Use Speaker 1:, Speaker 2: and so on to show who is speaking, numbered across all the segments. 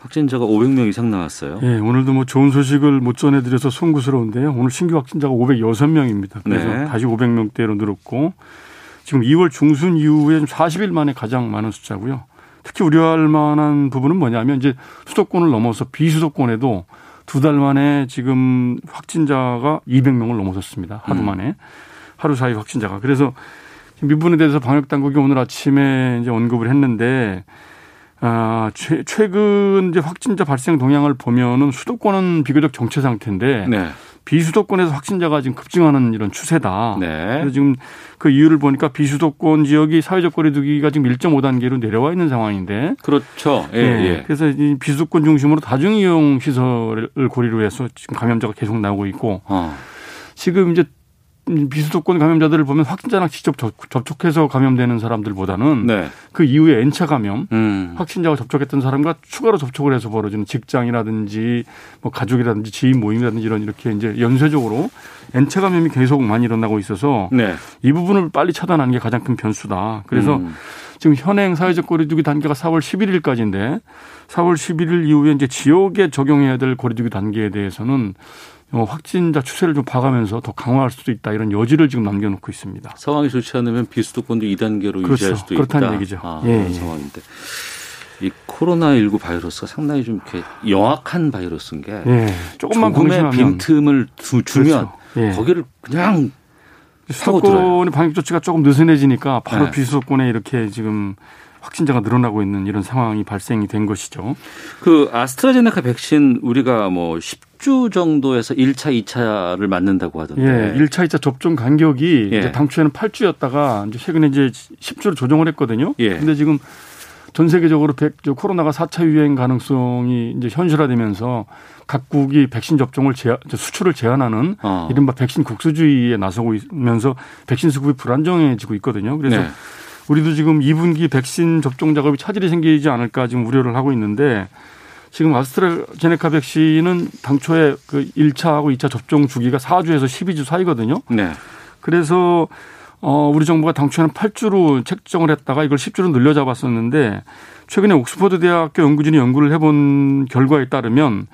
Speaker 1: 확진자가 500명 이상 나왔어요.
Speaker 2: 예, 오늘도 뭐 좋은 소식을 못 전해드려서 송구스러운데요. 오늘 신규 확진자가 506명입니다. 그래서
Speaker 1: 네.
Speaker 2: 다시 500명대로 늘었고 지금 2월 중순 이후에 40일 만에 가장 많은 숫자고요. 특히 우려할 만한 부분은 뭐냐면 이제 수도권을 넘어서 비수도권에도 두 달 만에 지금 확진자가 200명을 넘어섰습니다. 하루
Speaker 1: 음.
Speaker 2: 만에. 하루 사이 확진자가. 그래서 이 부분에 대해서 방역 당국이 오늘 아침에 이제 언급을 했는데 아, 최, 최근 이제 확진자 발생 동향을 보면은 수도권은 비교적 정체 상태인데
Speaker 1: 네.
Speaker 2: 비수도권에서 확진자가 지금 급증하는 이런 추세다.
Speaker 1: 네.
Speaker 2: 그래서 지금 그 이유를 보니까 비수도권 지역이 사회적 거리두기가 지금 1.5단계로 내려와 있는 상황인데
Speaker 1: 그렇죠. 예, 예.
Speaker 2: 그래서 이 비수도권 중심으로 다중이용 시설을 고리로 해서 지금 감염자가 계속 나오고 있고
Speaker 1: 어.
Speaker 2: 지금 이제 비수도권 감염자들을 보면 확진자랑 직접 접- 접촉해서 감염되는 사람들보다는
Speaker 1: 네.
Speaker 2: 그 이후에 N차 감염
Speaker 1: 음.
Speaker 2: 확진자와 접촉했던 사람과 추가로 접촉을 해서 벌어지는 직장이라든지 뭐 가족이라든지 지인 모임이라든지 이런 이렇게 이제 연쇄적으로 N차 감염이 계속 많이 일어나고 있어서
Speaker 1: 네.
Speaker 2: 이 부분을 빨리 차단하는 게 가장 큰 변수다. 그래서
Speaker 1: 음.
Speaker 2: 지금 현행 사회적 거리두기 단계가 4월 11일까지인데 4월 11일 이후에 이제 지역에 적용해야 될 거리두기 단계에 대해서는 어, 확진자 추세를 좀 봐가면서 더 강화할 수도 있다 이런 여지를 지금 남겨놓고 있습니다.
Speaker 1: 상황이 좋지 않으면 비수도권도 2단계로
Speaker 2: 그렇죠.
Speaker 1: 유지할 수도
Speaker 2: 그렇다는
Speaker 1: 있다.
Speaker 2: 얘기죠.
Speaker 1: 아,
Speaker 2: 예, 예.
Speaker 1: 상황인데. 이 코로나 19 바이러스가 상당히 좀 이렇게 영악한 바이러스인 게
Speaker 2: 예, 조금만
Speaker 1: 조금의 빈틈을 두, 주면
Speaker 2: 그렇죠. 예.
Speaker 1: 거기를 그냥
Speaker 2: 수도권의 방역 조치가 조금 느슨해지니까 바로
Speaker 1: 네.
Speaker 2: 비수도권에 이렇게 지금 확진자가 늘어나고 있는 이런 상황이 발생이 된 것이죠.
Speaker 1: 그 아스트라제네카 백신 우리가 뭐 10주 정도에서 1차, 2차를 맞는다고 하던데.
Speaker 2: 예, 1차, 2차 접종 간격이
Speaker 1: 예.
Speaker 2: 이제 당초에는 8주였다가 이제 최근에 이제 10주로 조정을 했거든요.
Speaker 1: 예.
Speaker 2: 근데 지금 전 세계적으로 백- 저 코로나가 4차 유행 가능성이 이제 현실화되면서 각국이 백신 접종을 제한, 저 수출을 제한하는
Speaker 1: 어.
Speaker 2: 이른바 백신 국수주의에 나서고 있으면서 백신 수급이 불안정해지고 있거든요. 그래서
Speaker 1: 네.
Speaker 2: 우리도 지금 2분기 백신 접종 작업이 차질이 생기지 않을까 지금 우려를 하고 있는데 지금 아스트라제네카 백신은 당초에 그 1차하고 2차 접종 주기가 4주에서 12주 사이거든요.
Speaker 1: 네.
Speaker 2: 그래서 어 우리 정부가 당초에는 8주로 책정을 했다가 이걸 10주로 늘려 잡았었는데 최근에 옥스퍼드 대학교 연구진이 연구를 해본 결과에 따르면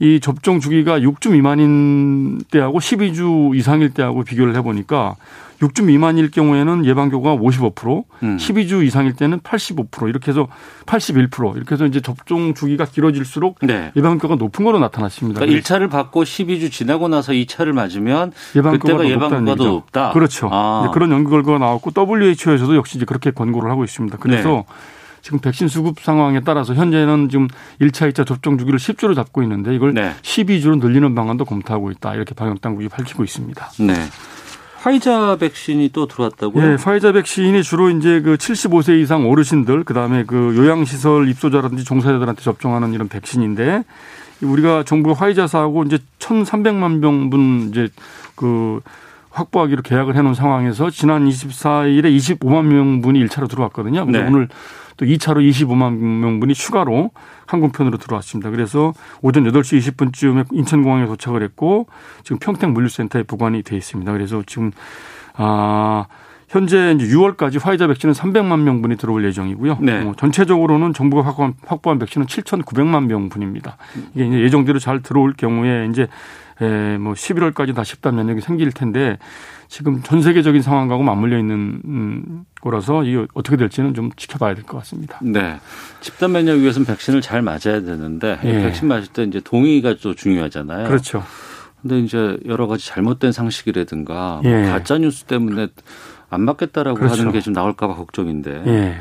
Speaker 2: 이 접종 주기가 6주 미만인 때하고 12주 이상일 때하고 비교를 해보니까 6주 미만일 경우에는 예방교가 55%,
Speaker 1: 음.
Speaker 2: 12주 이상일 때는 85% 이렇게 해서 81% 이렇게 해서 이제 접종 주기가 길어질수록
Speaker 1: 네.
Speaker 2: 예방효과가 높은 거로 나타났습니다.
Speaker 1: 그러니까 1차를 받고 12주 지나고 나서 2차를 맞으면
Speaker 2: 예방효과가
Speaker 1: 그때가 예방효과도
Speaker 2: 얘기죠.
Speaker 1: 높다.
Speaker 2: 그렇죠.
Speaker 1: 아.
Speaker 2: 그런 연구 결과가 나왔고 WHO에서도 역시 이제 그렇게 권고를 하고 있습니다. 그래서
Speaker 1: 네.
Speaker 2: 지금 백신 수급 상황에 따라서 현재는 지금 1차, 2차 접종 주기를 10주로 잡고 있는데 이걸
Speaker 1: 네.
Speaker 2: 12주로 늘리는 방안도 검토하고 있다. 이렇게 방역 당국이 밝히고 있습니다.
Speaker 1: 네. 화이자 백신이 또 들어왔다고요?
Speaker 2: 예, 파이자 백신이 주로 이제 그 75세 이상 어르신들, 그 다음에 그 요양시설 입소자라든지 종사자들한테 접종하는 이런 백신인데 우리가 정부가 화이자 사하고 이제 1,300만 명분 이제 그 확보하기로 계약을 해놓은 상황에서 지난 24일에 25만 명분이 1차로 들어왔거든요. 근데
Speaker 1: 네.
Speaker 2: 오늘 또 2차로 25만 명분이 추가로 항공편으로 들어왔습니다. 그래서 오전 8시 20분쯤에 인천공항에 도착을 했고 지금 평택 물류센터에 보관이 돼 있습니다. 그래서 지금 아 현재 이제 6월까지 화이자 백신은 300만 명분이 들어올 예정이고요.
Speaker 1: 네.
Speaker 2: 어, 전체적으로는 정부가 확보한, 확보한 백신은 7,900만 명분입니다. 이게 이제 예정대로 잘 들어올 경우에 이제 에, 뭐 11월까지 다 집단 면역이 생길 텐데 지금 전 세계적인 상황하고 맞물려 있는 음, 거라서 이게 어떻게 될지는 좀 지켜봐야 될 것 같습니다.
Speaker 1: 네. 집단 면역 위해서는 백신을 잘 맞아야 되는데
Speaker 2: 예.
Speaker 1: 백신 맞을 때 이제 동의가 또 중요하잖아요.
Speaker 2: 그렇죠.
Speaker 1: 근데 이제 여러 가지 잘못된 상식이라든가 뭐
Speaker 2: 예.
Speaker 1: 가짜 뉴스 때문에 안 맞겠다라고
Speaker 2: 그렇죠.
Speaker 1: 하는 게 좀 나올까봐 걱정인데
Speaker 2: 예.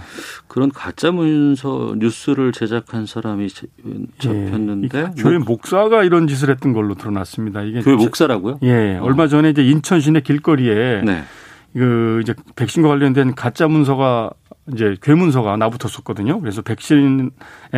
Speaker 1: 그런 가짜 문서 뉴스를 제작한 사람이 제- 잡혔는데
Speaker 2: 이 교회 목사가 이런 짓을 했던 걸로 드러났습니다. 이게
Speaker 1: 교회 목사라고요?
Speaker 2: 예, 얼마 전에 이제 인천 시내 길거리에
Speaker 1: 네.
Speaker 2: 그 이제 백신과 관련된 가짜 문서가 이제 괴문서가 나붙었었거든요. 그래서 백신에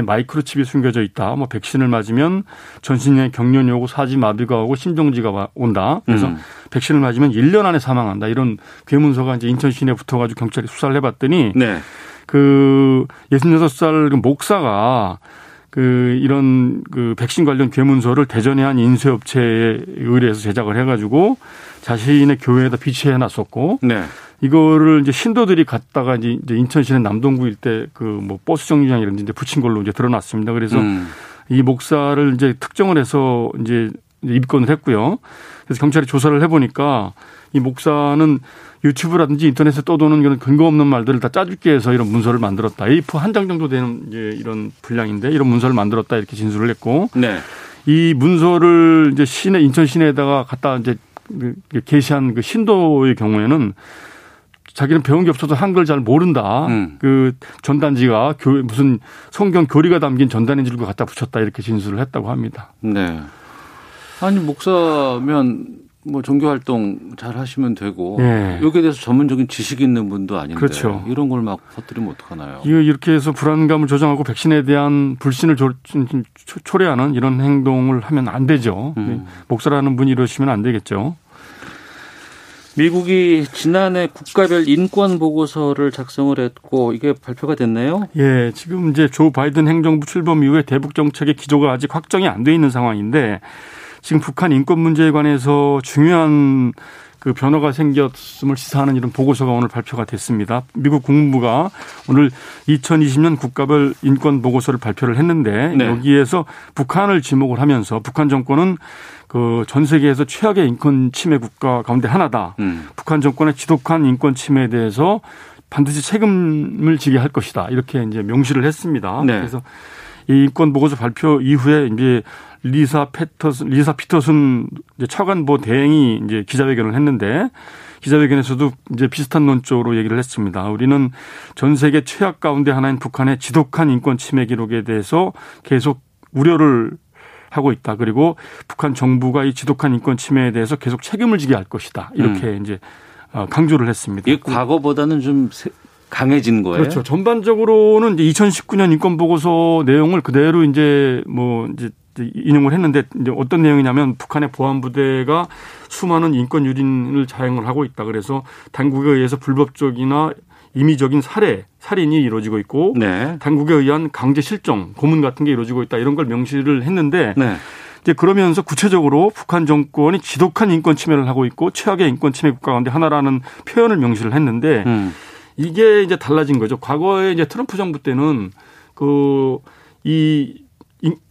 Speaker 2: 마이크로칩이 숨겨져 있다. 뭐 백신을 맞으면 전신에 경련이 오고 사지 마비가 오고 심정지가 와- 온다. 그래서
Speaker 1: 음.
Speaker 2: 백신을 맞으면 1년 안에 사망한다. 이런 괴문서가 이제 인천 시내에 붙어 가지고 경찰이 수사를 해 봤더니
Speaker 1: 네.
Speaker 2: 그 66살 그 목사가 그 이런 그 백신 관련 괴문서를 대전의 한 인쇄업체에 의뢰해서 제작을 해가지고 자신의 교회에다 비치해 놨었고
Speaker 1: 네.
Speaker 2: 이거를 이제 신도들이 갔다가 이제 인천시내 남동구 일대 그 뭐 버스 정류장 이런 데 이제 붙인 걸로 이제 드러났습니다. 그래서
Speaker 1: 음.
Speaker 2: 이 목사를 이제 특정을 해서 이제 입건을 했고요. 그래서 경찰이 조사를 해보니까 이 목사는 유튜브라든지 인터넷에 떠도는 이런 근거 없는 말들을 다 짜집기 해서 이런 문서를 만들었다. A4 한 장 정도 되는 이제 이런 분량인데 이런 문서를 만들었다 이렇게 진술을 했고
Speaker 1: 네.
Speaker 2: 이 문서를 이제 시내 인천 시내에다가 갖다 이제 그 게시한 그 신도의 경우에는 자기는 배운 게 없어서 한글 잘 모른다.
Speaker 1: 음.
Speaker 2: 그 전단지가 교 무슨 성경 교리가 담긴 전단지를 갖다 붙였다 이렇게 진술을 했다고 합니다.
Speaker 1: 네. 아니 목사면 뭐 종교 활동 잘 하시면 되고
Speaker 2: 예.
Speaker 1: 여기에 대해서 전문적인 지식이 있는 분도 아닌데
Speaker 2: 그렇죠.
Speaker 1: 이런 걸 막 퍼뜨리면 어떡하나요?
Speaker 2: 이거 이렇게 해서 불안감을 조장하고 백신에 대한 불신을 조- 초래하는 이런 행동을 하면 안 되죠.
Speaker 1: 음.
Speaker 2: 목사라는 분이 이러시면 안 되겠죠.
Speaker 1: 미국이 지난해 국가별 인권 보고서를 작성을 했고 이게 발표가 됐네요.
Speaker 2: 예, 지금 이제 조 바이든 행정부 출범 이후에 대북 정책의 기조가 아직 확정이 안 돼 있는 상황인데 지금 북한 인권 문제에 관해서 중요한 그 변화가 생겼음을 시사하는 이런 보고서가 오늘 발표가 됐습니다. 미국 국무부가 오늘 2020년 국가별 인권 보고서를 발표를 했는데
Speaker 1: 네.
Speaker 2: 여기에서 북한을 지목을 하면서 북한 정권은 그 전 세계에서 최악의 인권 침해 국가 가운데 하나다.
Speaker 1: 음.
Speaker 2: 북한 정권의 지독한 인권 침해에 대해서 반드시 책임을 지게 할 것이다. 이렇게 이제 명시를 했습니다.
Speaker 1: 네.
Speaker 2: 그래서 이 인권 보고서 발표 이후에 이제 리사 피터슨 리사 피터슨 이제 차관보 대행이 이제 기자회견을 했는데 기자회견에서도 이제 비슷한 논조로 얘기를 했습니다. 우리는 전 세계 최악 가운데 하나인 북한의 지독한 인권 침해 기록에 대해서 계속 우려를 하고 있다. 그리고 북한 정부가 이 지독한 인권 침해에 대해서 계속 책임을 지게 할 것이다. 이렇게 이제 어, 강조를 했습니다.
Speaker 1: 이게 과거보다는 좀 세- 강해진 거예요.
Speaker 2: 그렇죠. 전반적으로는 이제 2019년 인권 보고서 내용을 그대로 이제 뭐 이제 인용을 했는데 이제 어떤 내용이냐면 북한의 보안 부대가 수많은 인권 유린을 자행을 하고 있다. 그래서 당국에 의해서 불법적이나 임의적인 살해, 살인이 이루어지고 있고
Speaker 1: 네.
Speaker 2: 당국에 의한 강제 실종, 고문 같은 게 이루어지고 있다. 이런 걸 명시를 했는데
Speaker 1: 네.
Speaker 2: 이제 그러면서 구체적으로 북한 정권이 지독한 인권 침해를 하고 있고 최악의 인권 침해 국가 가운데 하나라는 표현을 명시를 했는데
Speaker 1: 음.
Speaker 2: 이게 이제 달라진 거죠. 과거에 이제 트럼프 정부 때는 그이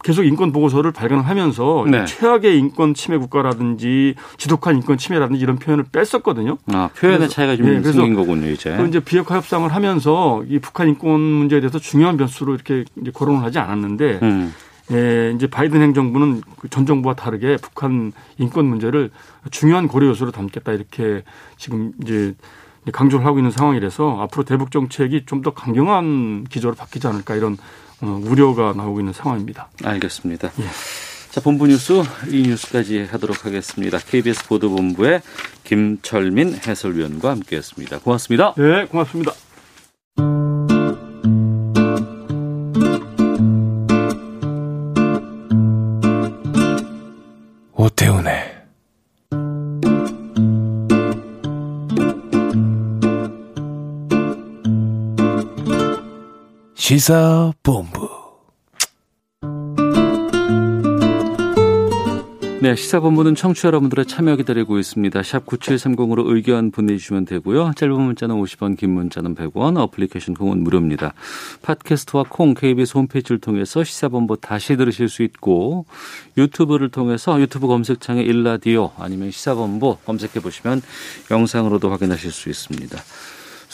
Speaker 2: 계속 인권 보고서를 발간을 하면서
Speaker 1: 네.
Speaker 2: 최악의 인권 침해 국가라든지 지독한 인권 침해라든지 이런 표현을 뺐었거든요.
Speaker 1: 아, 표현의
Speaker 2: 그래서-
Speaker 1: 차이가 좀
Speaker 2: 네,
Speaker 1: 생긴 거군요, 이제.
Speaker 2: 그 이제 비핵화 협상을 하면서 이 북한 인권 문제에 대해서 중요한 변수로 이렇게 이제 거론을 하지 않았는데
Speaker 1: 음.
Speaker 2: 예, 이제 바이든 행정부는 그전 정부와 다르게 북한 인권 문제를 중요한 고려 요소로 담겠다 이렇게 지금 이제 강조를 하고 있는 상황이라서 앞으로 대북 정책이 좀 더 강경한 기조로 바뀌지 않을까 이런 어, 우려가 나오고 있는 상황입니다.
Speaker 1: 알겠습니다. 자, 본부 뉴스 이 뉴스까지 하도록 하겠습니다. KBS 보도본부의 김철민 해설위원과 함께했습니다. 고맙습니다.
Speaker 2: 네, 고맙습니다.
Speaker 3: 오태훈의 시사본부
Speaker 1: 네, 시사본부는 청취자 여러분들의 참여 기다리고 있습니다. 샵 9730으로 의견 보내주시면 되고요. 짧은 문자는 50원, 긴 문자는 100원, 어플리케이션 콩은 무료입니다. 팟캐스트와 콩, KBS 홈페이지를 통해서 시사본부 다시 들으실 수 있고 유튜브를 통해서 유튜브 검색창에 일라디오 아니면 시사본부 검색해 보시면 영상으로도 확인하실 수 있습니다.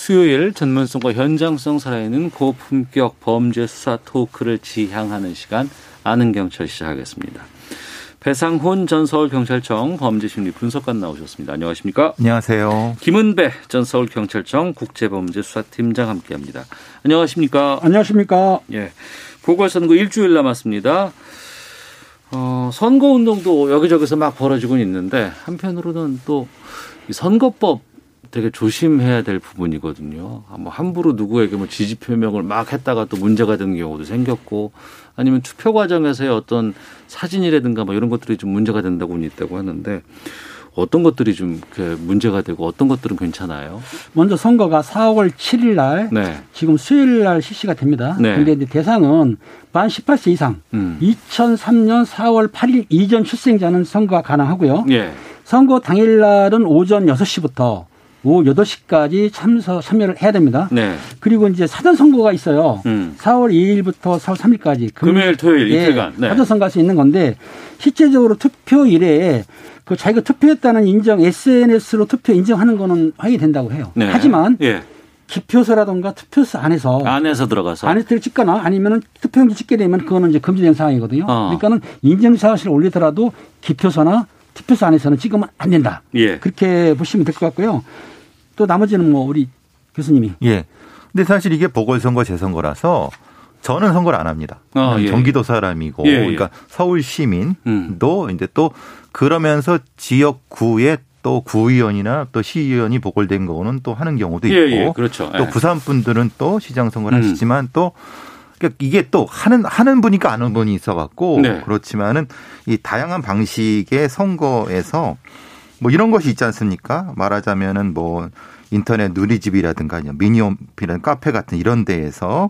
Speaker 1: 수요일 전문성과 현장성 살아있는 고품격 범죄 수사 토크를 지향하는 시간 아는 경찰 시작하겠습니다. 배상훈 전 서울경찰청 범죄심리 분석관 나오셨습니다. 안녕하십니까?
Speaker 4: 안녕하세요.
Speaker 1: 김은배 전 서울경찰청 국제범죄수사팀장 함께합니다. 안녕하십니까?
Speaker 2: 안녕하십니까?
Speaker 1: 예. 보궐선거 일주일 남았습니다. 어, 선거 운동도 여기저기서 막 벌어지고 있는데 한편으로는 또 선거법 되게 조심해야 될 부분이거든요. 뭐 함부로 누구에게 뭐 지지 표명을 막 했다가 또 문제가 되는 경우도 생겼고 아니면 투표 과정에서의 어떤 사진이라든가 뭐 이런 것들이 좀 문제가 된다고 있다고 하는데 어떤 것들이 좀 문제가 되고 어떤 것들은 괜찮아요?
Speaker 5: 먼저 선거가 4월 7일 날
Speaker 1: 네.
Speaker 5: 지금 수요일 날 실시가 됩니다.
Speaker 1: 네.
Speaker 5: 그런데 대상은 만 18세 이상
Speaker 1: 음.
Speaker 5: 2003년 4월 8일 이전 출생자는 선거가 가능하고요.
Speaker 1: 예.
Speaker 5: 선거 당일 날은 오전 6시부터 오후 8시까지 참석 참여를 해야 됩니다.
Speaker 1: 네.
Speaker 5: 그리고 이제 사전 선거가 있어요.
Speaker 1: 음.
Speaker 5: 4월 2일부터 4월 3일까지
Speaker 1: 금 요일, 토요일 이틀간. 네.
Speaker 5: 사전 선거할 수 있는 건데 실제적으로 투표일에 그 자기가 투표했다는 인정 SNS로 투표 인정하는 거는 확인이 된다고 해요.
Speaker 1: 네.
Speaker 5: 하지만
Speaker 1: 예.
Speaker 5: 기표소라든가 투표소 안에서
Speaker 1: 안에서 들어가서
Speaker 5: 안에서 찍거나 아니면은 투표용지 찍게 되면 그거는 이제 금지된 상황이거든요.
Speaker 1: 어.
Speaker 5: 그러니까는 인증 사실을 올리더라도 기표소나 투표소 안에서는 찍으면 안 된다.
Speaker 1: 예.
Speaker 5: 그렇게 보시면 될 것 같고요. 또 나머지는 뭐 우리 교수님이
Speaker 4: 예. 근데 사실 이게 보궐선거 재선거라서 저는 선거를 안 합니다.
Speaker 1: 아, 예.
Speaker 4: 경기도 사람이고
Speaker 1: 예, 예.
Speaker 4: 그러니까 서울 시민도
Speaker 1: 음.
Speaker 4: 이제 또 그러면서 지역구에 또 구의원이나 또 시의원이 보궐된 거는 또 하는 경우도 있고
Speaker 1: 예, 예. 그렇죠.
Speaker 4: 또
Speaker 1: 예.
Speaker 4: 부산 분들은 또 시장 선거를
Speaker 1: 음.
Speaker 4: 하시지만 또 그러니까 이게 또 하는 하는 분이니까 아는 분이 있어갖고
Speaker 1: 네.
Speaker 4: 그렇지만은 이 다양한 방식의 선거에서 뭐 이런 것이 있지 않습니까? 말하자면은 뭐 인터넷 누리집이라든가 미니홈피라는 카페 같은 이런 데에서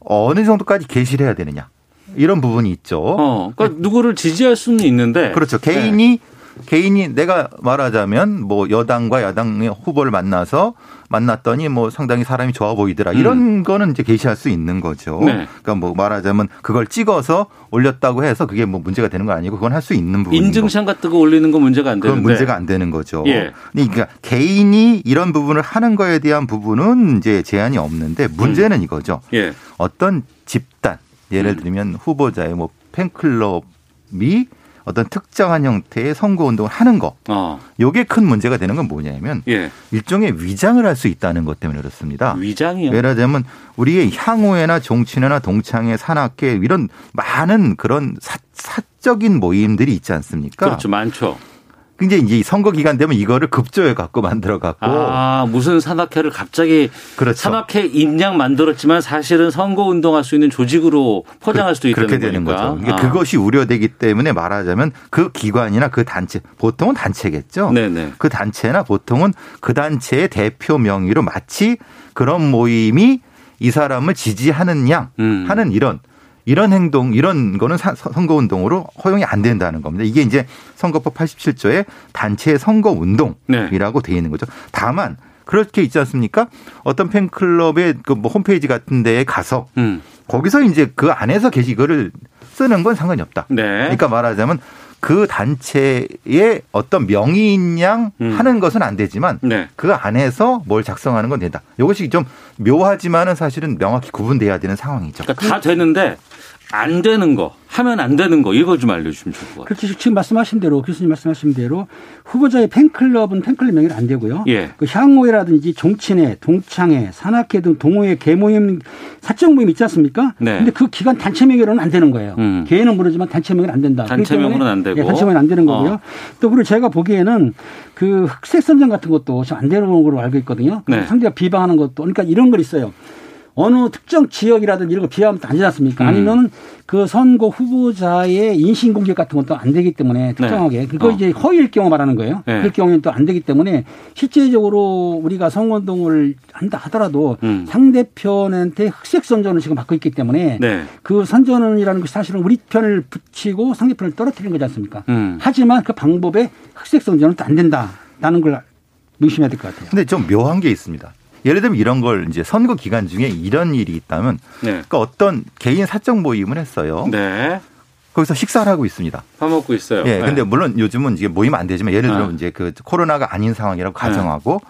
Speaker 4: 어느 정도까지 게시를 해야 되느냐 이런 부분이 있죠.
Speaker 1: 어, 그러니까 누구를 지지할 수는 있는데
Speaker 4: 그렇죠. 개인이 개인이 내가 말하자면 뭐 여당과 야당의 후보를 만나서 만났더니 뭐 상당히 사람이 좋아 보이더라. 이런 거는 이제 게시할 수 있는 거죠.
Speaker 1: 음. 네.
Speaker 4: 그러니까 뭐 말하자면 그걸 찍어서 올렸다고 해서 그게 뭐 문제가 되는 건 아니고 그건 할 수 있는 부분인
Speaker 1: 인증샷 같은 거 올리는 거 문제가 안 되는데
Speaker 4: 그건 문제가 안 되는 거죠.
Speaker 1: 예.
Speaker 4: 그러니까 개인이 이런 부분을 하는 거에 대한 부분은 이제 제한이 없는데 문제는 이거죠.
Speaker 1: 예.
Speaker 4: 어떤 집단 예를
Speaker 1: 음.
Speaker 4: 들면 후보자의 뭐 팬클럽이 어떤 특정한 형태의 선거 운동을 하는 거.
Speaker 1: 어.
Speaker 4: 요게 큰 문제가 되는 건 뭐냐면
Speaker 1: 예.
Speaker 4: 일종의 위장을 할 수 있다는 것 때문에 그렇습니다.
Speaker 1: 위장이요.
Speaker 4: 예를 들면 우리의 향후회나 종친회나 동창회, 산악회 이런 많은 그런 사, 사적인 모임들이 있지 않습니까?
Speaker 1: 그렇죠. 많죠.
Speaker 4: 굉장히 이제 선거 기간 되면 이거를 급조해 갖고 만들어 갖고
Speaker 1: 아, 무슨 산악회를 갑자기
Speaker 4: 그렇죠.
Speaker 1: 산악회 인양 만들었지만 사실은 선거 운동할 수 있는 조직으로 포장할 수도 있다는
Speaker 4: 그렇게 되는
Speaker 1: 거니까.
Speaker 4: 거죠. 그러니까
Speaker 1: 아.
Speaker 4: 그것이 우려되기 때문에 말하자면 그 기관이나 그 단체 보통은 단체겠죠.
Speaker 1: 네네.
Speaker 4: 그 단체나 보통은 그 단체의 대표 명의로 마치 그런 모임이 이 사람을 지지하는 양
Speaker 1: 음.
Speaker 4: 하는 이런 이런 행동 이런 거는 사- 선거 운동으로 허용이 안 된다는 겁니다. 이게 이제 선거법 87조의 단체 선거 운동이라고 돼 있는 거죠. 다만 그렇게 있지 않습니까? 어떤 팬클럽의 그 뭐 홈페이지 같은 데에 가서
Speaker 1: 음.
Speaker 4: 거기서 이제 그 안에서 게시 글을 쓰는 건 상관이 없다.
Speaker 1: 네.
Speaker 4: 그러니까 말하자면 그 단체의 어떤 명의인 양
Speaker 1: 음.
Speaker 4: 하는 것은 안 되지만
Speaker 1: 네.
Speaker 4: 그 안에서 뭘 작성하는 건 된다. 이것이 좀 묘하지만은 사실은 명확히 구분돼야 되는 상황이죠.
Speaker 1: 그러니까 다 되는데 안 되는 거, 하면 안 되는 거 이거 좀 알려주시면 좋을 것 같아요.
Speaker 5: 그렇게 지금 말씀하신 대로 교수님 말씀하신 대로 후보자의 팬클럽은 팬클럽 명의는 안 되고요.
Speaker 1: 예.
Speaker 5: 그 향후회라든지 종친회, 동창회, 산악회 등 동호회, 개모임, 사적 모임 있지 않습니까?
Speaker 1: 네.
Speaker 5: 근데 그 기관 단체 명의로는 안 되는 거예요.
Speaker 1: 음.
Speaker 5: 개인은 모르지만 단체 명의는 안 된다.
Speaker 1: 단체 명의는 안 되고.
Speaker 5: 예, 단체 명의는 안 되는 거고요.
Speaker 1: 어.
Speaker 5: 또 그리고 제가 보기에는 그 흑색 선정 같은 것도 좀안 되는 걸로 알고 있거든요.
Speaker 1: 네.
Speaker 5: 상대가 비방하는 것도 그러니까 이런 걸 있어요. 어느 특정 지역이라든지 이런 거 비하면 안 되지 않습니까?
Speaker 1: 음.
Speaker 5: 아니면 그 선거 후보자의 인신 공격 같은 것도 안 되기 때문에 특정하게 그거
Speaker 1: 어.
Speaker 5: 이제 허위일 경우 말하는 거예요.
Speaker 1: 네.
Speaker 5: 그럴 경우에는 또 안 되기 때문에 실제적으로 우리가 선거운동을 한다 하더라도
Speaker 1: 음.
Speaker 5: 상대편한테 흑색 선전을 지금 받고 있기 때문에
Speaker 1: 네.
Speaker 5: 그 선전이라는 것이 사실은 우리 편을 붙이고 상대편을 떨어뜨리는 거지 않습니까?
Speaker 1: 음.
Speaker 5: 하지만 그 방법에 흑색 선전은 또 안 된다라는 걸 명심해야 될 것 같아요.
Speaker 4: 근데 좀 묘한 게 있습니다. 예를 들면 이런 걸 이제 선거 기간 중에 이런 일이 있다면
Speaker 1: 네.
Speaker 4: 그러니까 어떤 개인 사적 모임을 했어요.
Speaker 1: 네.
Speaker 4: 거기서 식사를 하고 있습니다.
Speaker 1: 밥 먹고 있어요.
Speaker 4: 예,
Speaker 1: 네.
Speaker 4: 근데 물론 요즘은 이게 모이면 안 되지만 예를 들어
Speaker 1: 네.
Speaker 4: 이제 그 코로나가 아닌 상황이라고 가정하고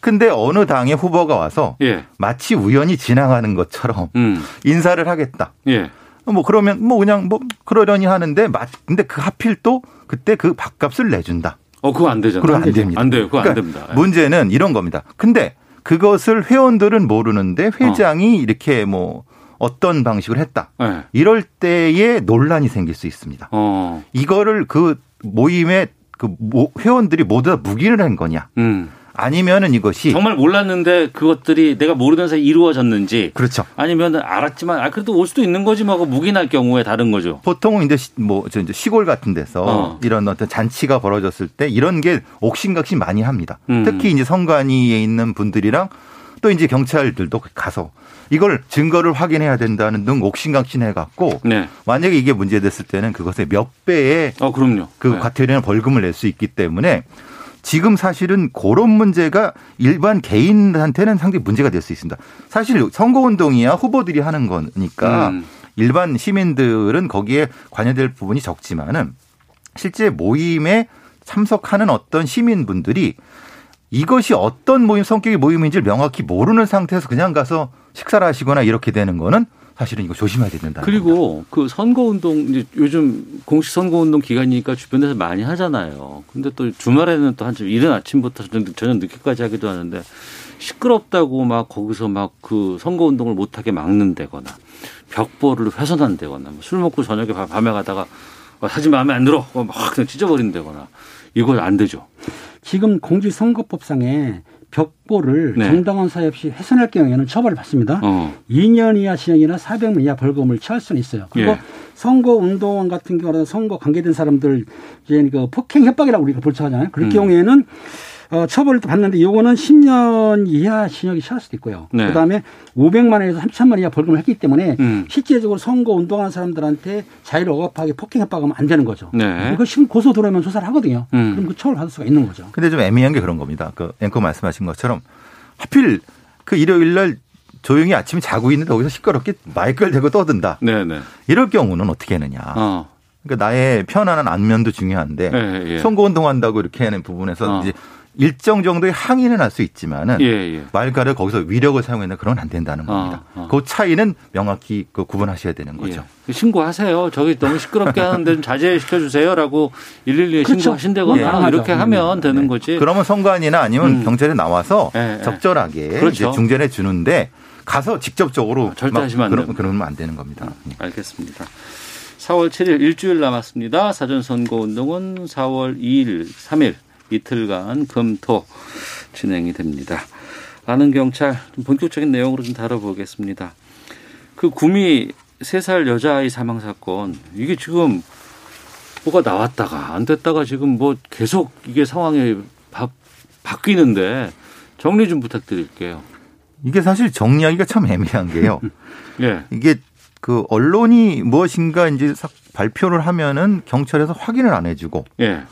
Speaker 4: 근데 어느 당의 후보가 와서
Speaker 1: 예.
Speaker 4: 마치 우연히 지나가는 것처럼
Speaker 1: 음.
Speaker 4: 인사를 하겠다.
Speaker 1: 예.
Speaker 4: 뭐 그러면 뭐 그냥 뭐 그러려니 하는데 마- 근데 그 하필 또 그때 그 밥값을 내준다.
Speaker 1: 어, 그거 안 되잖아요.
Speaker 4: 그럼 안 됩니다.
Speaker 1: 안 돼요. 그거 안
Speaker 4: 그러니까
Speaker 1: 됩니다. 예.
Speaker 4: 문제는 이런 겁니다. 근데 그것을 회원들은 모르는데 회장이 이렇게 뭐 어떤 방식으로 했다.
Speaker 1: 예.
Speaker 4: 이럴 때에 논란이 생길 수 있습니다.
Speaker 1: 어.
Speaker 4: 이거를 그 모임에 그 모- 회원들이 모두 다 무기를 한 거냐?
Speaker 1: 음.
Speaker 4: 아니면은 이것이
Speaker 1: 정말 몰랐는데 그것들이 내가 모르는 사이 이루어졌는지
Speaker 4: 그렇죠.
Speaker 1: 아니면 알았지만 아 그래도 올 수도 있는 거지 뭐 하고 묵인할 경우에 다른 거죠.
Speaker 4: 보통은 이제 시- 뭐, 저 이제 시골 같은 데서
Speaker 1: 어.
Speaker 4: 이런 어떤 잔치가 벌어졌을 때 이런 게 옥신각신 많이 합니다.
Speaker 1: 음.
Speaker 4: 특히 이제 선관위에 있는 분들이랑 또 이제 경찰들도 가서 이걸 증거를 확인해야 된다는 등 옥신각신 해 갖고
Speaker 1: 네.
Speaker 4: 만약에 이게 문제됐을 때는 그것의 몇 배의
Speaker 1: 어 그럼요.
Speaker 4: 그
Speaker 1: 네.
Speaker 4: 과태료나 벌금을 낼 수 있기 때문에 지금 사실은 그런 문제가 일반 개인한테는 상당히 문제가 될 수 있습니다. 사실 선거운동이야 후보들이 하는 거니까
Speaker 1: 음.
Speaker 4: 일반 시민들은 거기에 관여될 부분이 적지만은 실제 모임에 참석하는 어떤 시민분들이 이것이 어떤 모임 성격의 모임인지를 명확히 모르는 상태에서 그냥 가서 식사를 하시거나 이렇게 되는 거는 사실은 이거 조심해야 된다.
Speaker 1: 그리고 그 선거운동 이제 요즘 공식 선거운동 기간이니까 주변에서 많이 하잖아요. 근데 또 주말에는 또 한참 이른 아침부터 저녁, 늦게까지 하기도 하는데 시끄럽다고 막 거기서 막 그 선거운동을 못하게 막는다거나 벽보를 훼손한다거나 뭐술 먹고 저녁에 밤- 밤에 가다가 어, 사진 마음에 안 들어 어, 막 그냥 찢어버린다거나 이거 안 되죠.
Speaker 5: 지금 공직선거법상에 벽보를
Speaker 1: 네.
Speaker 5: 정당한 사유 없이 훼손할 경우에는 처벌을 받습니다.
Speaker 1: 어.
Speaker 5: 2년 이하 징역이나 400만 이하 벌금을 처할 수는 있어요. 그리고
Speaker 1: 예.
Speaker 5: 선거 운동원 같은 경우는 선거 관계된 사람들 이제 그 폭행 협박이라고 우리가 볼처하잖아요. 그럴
Speaker 1: 음.
Speaker 5: 경우에는 어, 처벌을 또 받는데 요거는 10년 이하 징역이 처할 수도 있고요.
Speaker 1: 네.
Speaker 5: 그다음에 500만 원에서 3천만 원 이하 벌금을 했기 때문에
Speaker 1: 음.
Speaker 5: 실제적으로 선거 운동하는 사람들한테 자유를 억압하게 폭행 협박하면 안 되는 거죠.
Speaker 1: 네.
Speaker 5: 이거 지금 고소 들어오면 조사를 하거든요.
Speaker 1: 음.
Speaker 5: 그럼 그 처벌 받을 수가 있는 거죠.
Speaker 4: 근데 좀 애매한 게 그런 겁니다. 그 앵커 말씀하신 것처럼 하필 그 일요일 날 조용히 아침에 자고 있는데 거기서 시끄럽게 마이크를 대고 떠든다.
Speaker 1: 네네.
Speaker 4: 이럴 경우는 어떻게 하느냐.
Speaker 1: 어.
Speaker 4: 그러니까 나의 편안한 안면도 중요한데
Speaker 1: 예, 예.
Speaker 4: 선거운동한다고 이렇게 하는 부분에서
Speaker 1: 어.
Speaker 4: 이제 일정 정도의 항의는 할 수 있지만은
Speaker 1: 예, 예.
Speaker 4: 말가를 거기서 위력을 사용했는 그런 안 된다는 겁니다.
Speaker 1: 어, 어.
Speaker 4: 그 차이는 명확히 그 구분하셔야 되는 거죠.
Speaker 1: 예. 신고하세요. 저기 너무 시끄럽게 하는데 좀 자제시켜 주세요라고 112에
Speaker 5: 그렇죠.
Speaker 1: 신고하신다거나
Speaker 5: 예.
Speaker 1: 이렇게 하면 되는 거지.
Speaker 4: 그러면 선관이나 아니면
Speaker 1: 음.
Speaker 4: 경찰에 나와서
Speaker 1: 예, 예.
Speaker 4: 적절하게
Speaker 1: 그렇죠.
Speaker 4: 이제 중재해 주는데 가서 직접적으로
Speaker 1: 아, 절대
Speaker 4: 막
Speaker 1: 하시면 안
Speaker 4: 그러. 그러면 안 되는 겁니다. 예.
Speaker 1: 알겠습니다. 4월 7일 일주일 남았습니다. 사전 선거 운동은 4월 2일, 3일 이틀간 금토 진행이 됩니다. 아는 경찰 좀 본격적인 내용으로 좀 다뤄보겠습니다. 그 구미 3살 여자아이 사망 사건 이게 지금 뭐가 나왔다가 안 됐다가 지금 뭐 계속 이게 상황이 바, 바뀌는데 정리 좀 부탁드릴게요.
Speaker 4: 이게 사실 정리하기가 참 애매한 게요.
Speaker 1: 예.
Speaker 4: 이게 그 언론이 무엇인가 이제 싹 발표를 하면은 경찰에서 확인을 안 해주고
Speaker 1: 예.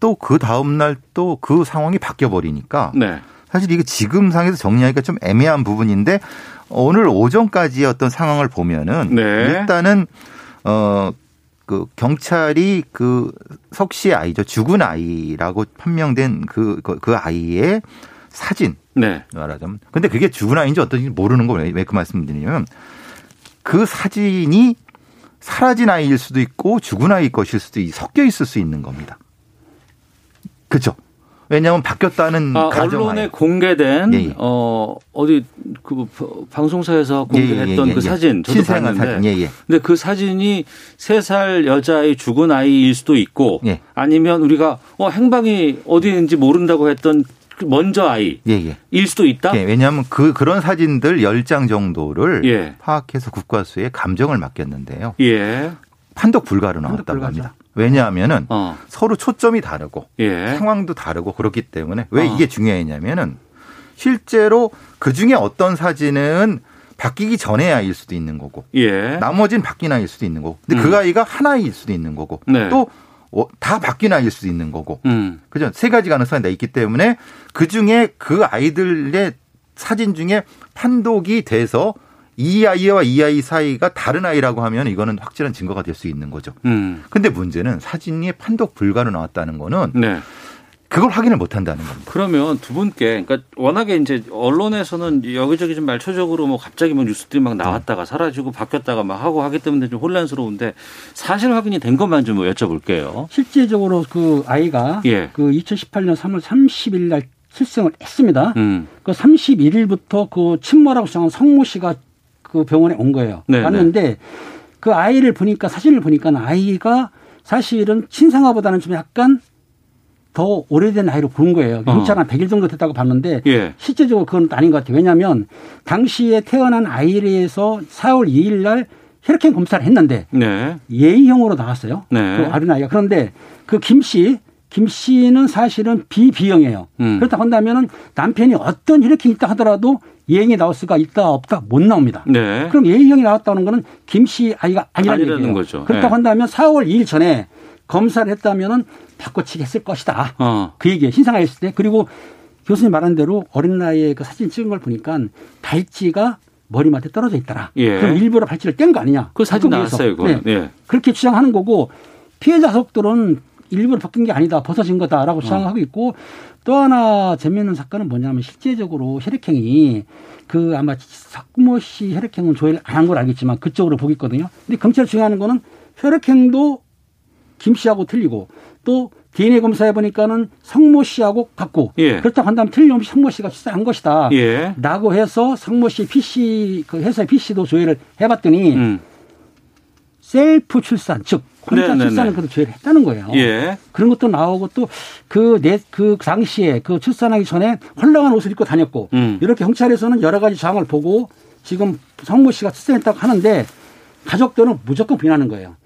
Speaker 4: 또 그 다음 날 또 그 상황이 바뀌어 버리니까
Speaker 1: 네.
Speaker 4: 사실 이게 지금 상에서 정리하기가 좀 애매한 부분인데 오늘 오전까지의 어떤 상황을 보면은
Speaker 1: 네.
Speaker 4: 일단은 어 그 경찰이 그 석 씨의 아이죠 죽은 아이라고 판명된 그그 아이의 사진
Speaker 1: 네.
Speaker 4: 말하자면 근데 그게 죽은 아이인지 어떤지 모르는 거예요. 왜 그 말씀드리냐면 그 사진이 사라진 아이일 수도 있고 죽은 아이일 것일 수도 있, 섞여 있을 수 있는 겁니다. 그렇죠. 왜냐하면 바뀌었다는
Speaker 1: 아, 언론에 공개된
Speaker 4: 예, 예.
Speaker 1: 어 어디 그 방송사에서 공개했던
Speaker 4: 예, 예, 예,
Speaker 1: 그
Speaker 4: 예.
Speaker 1: 사진 저도 봤는데
Speaker 4: 사진. 예, 예.
Speaker 1: 근데 그 사진이 세 살 여자의 죽은 아이일 수도 있고
Speaker 4: 예.
Speaker 1: 아니면 우리가 어 행방이 어디인지 모른다고 했던 먼저 아이
Speaker 4: 예, 예.
Speaker 1: 일 수도 있다.
Speaker 4: 예, 왜냐하면 그 그런 사진들 10장 정도를
Speaker 1: 예.
Speaker 4: 파악해서 국과수에 감정을 맡겼는데요.
Speaker 1: 예.
Speaker 4: 판독 불가로 나왔다고. 합니다. 왜냐하면은
Speaker 1: 어.
Speaker 4: 서로 초점이 다르고
Speaker 1: 예.
Speaker 4: 상황도 다르고 그렇기 때문에 왜
Speaker 1: 어.
Speaker 4: 이게 중요했냐면은 실제로 그 중에 어떤 사진은 바뀌기 전에 아이일 수도 있는 거고
Speaker 1: 예.
Speaker 4: 나머지는 바뀐 아이일 수도 있는 거고 근데
Speaker 1: 음.
Speaker 4: 그 아이가 한 아이일 수도 있는 거고
Speaker 1: 네.
Speaker 4: 또다 바뀐 아이일 수도 있는 거고
Speaker 1: 음.
Speaker 4: 그죠? 세 가지 가능성이 다 있기 때문에 그 중에 그 아이들의 사진 중에 판독이 돼서 이 아이와 이 아이 사이가 다른 아이라고 하면 이거는 확실한 증거가 될 수 있는 거죠.
Speaker 1: 음.
Speaker 4: 근데 문제는 사진이 판독 불가로 나왔다는 거는
Speaker 1: 네.
Speaker 4: 그걸 확인을 못 한다는 겁니다.
Speaker 1: 그러면 두 분께 그러니까 워낙에 이제 언론에서는 여기저기 좀 말초적으로 뭐 갑자기 뭐 뉴스들이 막 나왔다가 사라지고 바뀌었다가 막 하고 하기 때문에 좀 혼란스러운데 사실 확인이 된 것만 좀 여쭤볼게요.
Speaker 5: 실제적으로 그 아이가
Speaker 1: 예.
Speaker 5: 그 2018년 3월 30일 날 출생을 했습니다.
Speaker 1: 음.
Speaker 5: 그 31일부터 그 친모라고 주장한 성모 씨가 그 병원에 온 거예요.
Speaker 1: 네,
Speaker 5: 왔는데 그 아이를 보니까 사진을 보니까 아이가 사실은 친상아보다는 좀 약간 더 오래된 아이로 보는 거예요. 경찰 한 100일 정도 됐다고 봤는데
Speaker 1: 어. 예.
Speaker 5: 실제적으로 그건 아닌 것 같아요. 왜냐하면 당시에 태어난 아이에서 4월 2일 날 혈액형 검사를 했는데
Speaker 1: 네.
Speaker 5: 예의형으로 나왔어요.
Speaker 1: 네.
Speaker 5: 그 어린아이가. 그런데 그 김 씨, 김 씨는 사실은 비비형이에요.
Speaker 1: 음.
Speaker 5: 그렇다고 한다면은 남편이 어떤 혈액형이 있다 하더라도 예형이 나올 수가 있다 없다 못 나옵니다.
Speaker 1: 네.
Speaker 5: 그럼 예형이 나왔다는 거는 김 씨 아이가 아니라는,
Speaker 1: 아니라는. 거죠.
Speaker 5: 그렇다고
Speaker 1: 네.
Speaker 5: 한다면 4월 2일 전에 검사를 했다면은 바꿔치기 했을 것이다.
Speaker 1: 어.
Speaker 5: 그 얘기에 신상아 있을 때 그리고 교수님 말한 대로 어린 나이에 그 사진 찍은 걸 보니까 발찌가 머리맡에 떨어져 있더라.
Speaker 1: 예.
Speaker 5: 그럼 일부러 발찌를 뗀 거 아니냐?
Speaker 1: 그 사진. 나왔어요, 그거.
Speaker 5: 네.
Speaker 1: 예.
Speaker 5: 그렇게 주장하는 거고 피해자 가족들은 일부러 바뀐 게 아니다 벗어진 거다라고 주장하고 있고 또 하나 재미있는 사건은 뭐냐면 실제적으로 혈액형이 그 아마 석모 씨 혈액형은 조회를 안 한 걸 알겠지만 그쪽으로 보겠거든요. 근데 검찰 중요한 거는 혈액형도 김 씨하고 틀리고 또 DNA 검사해 보니까는 성모 씨하고 같고
Speaker 1: 예.
Speaker 5: 그렇다고 한다면 틀림없이 성모 씨가 출산한 것이다.
Speaker 1: 예.
Speaker 5: 라고 해서 성모 씨 PC 그 회사의 PC도 조회를 해봤더니
Speaker 1: 음.
Speaker 5: 셀프 출산 즉 혼자
Speaker 1: 네네네.
Speaker 5: 출산을 그래도 조회를 했다는 거예요.
Speaker 1: 예.
Speaker 5: 그런 것도 나오고 또그내그 당시에 그 출산하기 전에 헐렁한 옷을 입고 다녔고
Speaker 1: 음.
Speaker 5: 이렇게 경찰에서는 여러 가지 정황을 보고 지금 성모 씨가 출산했다고 하는데 가족들은 무조건 부인하는 거예요.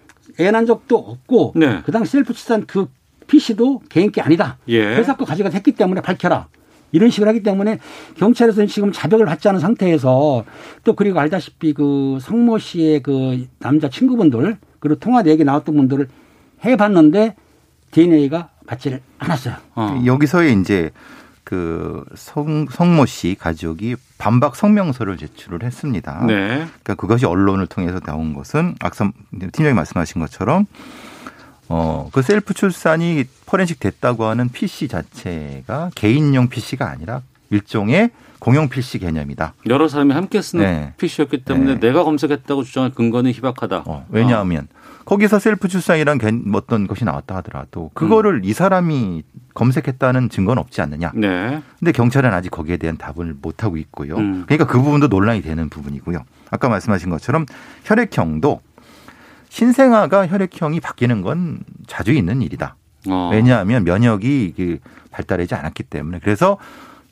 Speaker 5: 애 난 적도 없고
Speaker 1: 네.
Speaker 5: 그 당시 셀프 출산 그 PC도 개인 게 아니다.
Speaker 1: 예.
Speaker 5: 회사 거 가져가서 했기 때문에 밝혀라. 이런 식으로 하기 때문에 경찰에서는 지금 자백을 받지 않은 상태에서 또 그리고 알다시피 그 성모 씨의 그 남자 친구분들 그리고 통화 내역이 나왔던 분들을 해봤는데 DNA가 맞지를 않았어요.
Speaker 1: 어.
Speaker 4: 여기서의 이제 그 성, 성모 씨 가족이 반박 성명서를 제출을 했습니다.
Speaker 1: 네.
Speaker 4: 그러니까 그것이 언론을 통해서 나온 것은 악삼 팀장이 말씀하신 것처럼 어, 그 셀프 출산이 포렌식 됐다고 하는 PC 자체가 개인용 PC가 아니라 일종의 공용 PC 개념이다.
Speaker 1: 여러 사람이 함께 쓰는
Speaker 4: 네.
Speaker 1: PC였기 때문에
Speaker 4: 네.
Speaker 1: 내가 검색했다고 주장할 근거는 희박하다.
Speaker 4: 어, 왜냐하면 거기서 셀프 출산이란 개- 어떤 것이 나왔다 하더라도 그거를 이 사람이 검색했다는 증거는 없지 않느냐.
Speaker 1: 네.
Speaker 4: 근데 경찰은 아직 거기에 대한 답을 못 하고 있고요.
Speaker 1: 음.
Speaker 4: 그러니까 그 부분도 논란이 되는 부분이고요. 아까 말씀하신 것처럼 혈액형도 신생아가 혈액형이 바뀌는 건 자주 있는 일이다.
Speaker 1: 어.
Speaker 4: 왜냐하면 면역이 이게 발달하지 않았기 때문에 그래서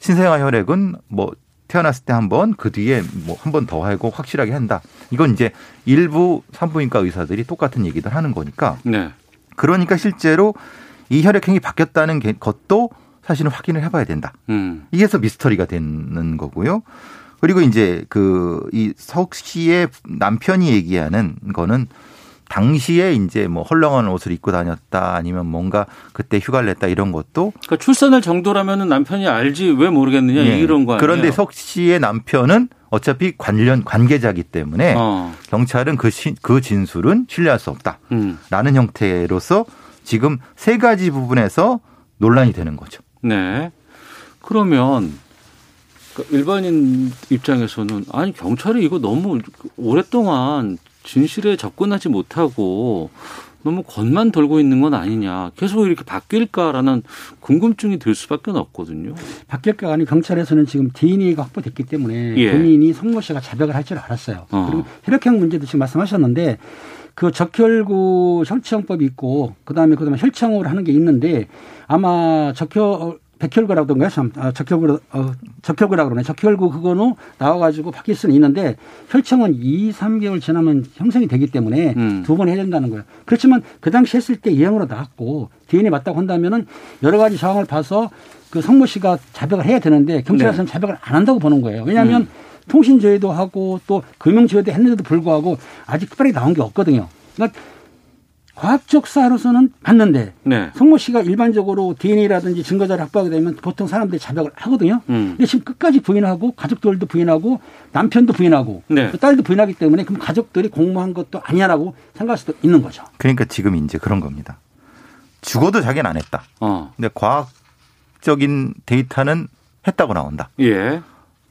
Speaker 4: 신생아 혈액은 뭐 태어났을 때 한 번, 그 뒤에 뭐 한 번 더 하고 확실하게 한다. 이건 이제 일부 산부인과 의사들이 똑같은 얘기들 하는 거니까
Speaker 1: 네.
Speaker 4: 그러니까 실제로 이 혈액형이 바뀌었다는 게- 것도 사실은 확인을 해봐야 된다.
Speaker 1: 음.
Speaker 4: 이게서 미스터리가 되는 거고요. 그리고 이제 그 이 석 씨의 남편이 얘기하는 거는 당시에 이제 뭐 헐렁한 옷을 입고 다녔다 아니면 뭔가 그때 휴가를 냈다 이런 것도
Speaker 1: 그러니까 출산할 정도라면 남편이 알지 왜 모르겠느냐
Speaker 4: 예.
Speaker 1: 이런 거 아니에요?
Speaker 4: 그런데 석 씨의 남편은 어차피 관련 관계자기 때문에
Speaker 1: 어.
Speaker 4: 경찰은 그, 시- 그 진술은 신뢰할 수 없다라는
Speaker 1: 음.
Speaker 4: 형태로서 지금 세 가지 부분에서 논란이 되는 거죠.
Speaker 1: 네. 그러면 그 일반인 입장에서는 아니 경찰이 이거 너무 오랫동안 진실에 접근하지 못하고 너무 겉만 돌고 있는 건 아니냐. 계속 이렇게 바뀔까라는 궁금증이 들 수밖에 없거든요.
Speaker 5: 바뀔까 아니 경찰에서는 지금 DNA가 확보됐기 때문에
Speaker 1: 예.
Speaker 5: 본인이 성모 씨가 자백을 할 줄 알았어요.
Speaker 1: 어.
Speaker 5: 그리고 혈액형 문제도 지금 말씀하셨는데 그 적혈구 혈치형법이 있고 그다음에 그다음에 혈청으로 하는 게 있는데 아마 적혈 백혈구라던가 참 아, 적혈구 어, 적혈구라 그러네. 적혈구 그거는 나와가지고 바뀔 수는 있는데 혈청은 2, 3개월 지나면 형성이 되기 때문에
Speaker 1: 음.
Speaker 5: 두번 해야 된다는 거예요. 그렇지만 그 당시 했을 때 예형으로 나왔고 DNA 맞다고 한다면은 여러 가지 상황을 봐서 그 성모 씨가 자백을 해야 되는데 경찰에서는 자백을 안 한다고 보는 거예요. 왜냐하면 통신 조회도 하고 또 금융 조회도 했는데도 불구하고 아직 특별히 나온 게 없거든요. 그러니까 과학적 수사로서는 맞는데
Speaker 1: 네.
Speaker 5: 성모 씨가 일반적으로 DNA라든지 증거자를 확보하게 되면 보통 사람들이 자백을 하거든요.
Speaker 1: 음.
Speaker 5: 근데 지금 끝까지 부인하고 가족들도 부인하고 남편도 부인하고
Speaker 1: 네.
Speaker 5: 또 딸도 부인하기 때문에 그럼 가족들이 공모한 것도 아니야라고 생각할 수도 있는 거죠.
Speaker 4: 그러니까 지금 이제 그런 겁니다. 죽어도 자기는 안 했다.
Speaker 1: 어.
Speaker 4: 근데 과학적인 데이터는 했다고 나온다.
Speaker 1: 예.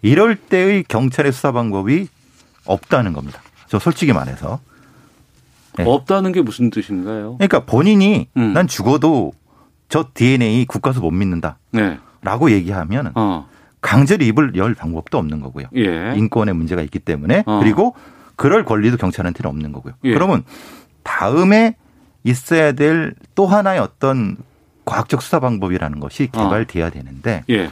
Speaker 4: 이럴 때의 경찰의 수사 방법이 없다는 겁니다. 저 솔직히 말해서. 네.
Speaker 1: 없다는 게 무슨 뜻인가요?
Speaker 4: 그러니까 본인이
Speaker 1: 음.
Speaker 4: 난 죽어도 저 DNA 국가수 못 믿는다.
Speaker 1: 네.
Speaker 4: 라고 얘기하면
Speaker 1: 어.
Speaker 4: 강제로 입을 열 방법도 없는 거고요.
Speaker 1: 예.
Speaker 4: 인권의 문제가 있기 때문에
Speaker 1: 어.
Speaker 4: 그리고 그럴 권리도 경찰한테는 없는 거고요.
Speaker 1: 예.
Speaker 4: 그러면 다음에 있어야 될 또 하나의 어떤 과학적 수사 방법이라는 것이
Speaker 1: 어.
Speaker 4: 개발돼야 되는데
Speaker 1: 예.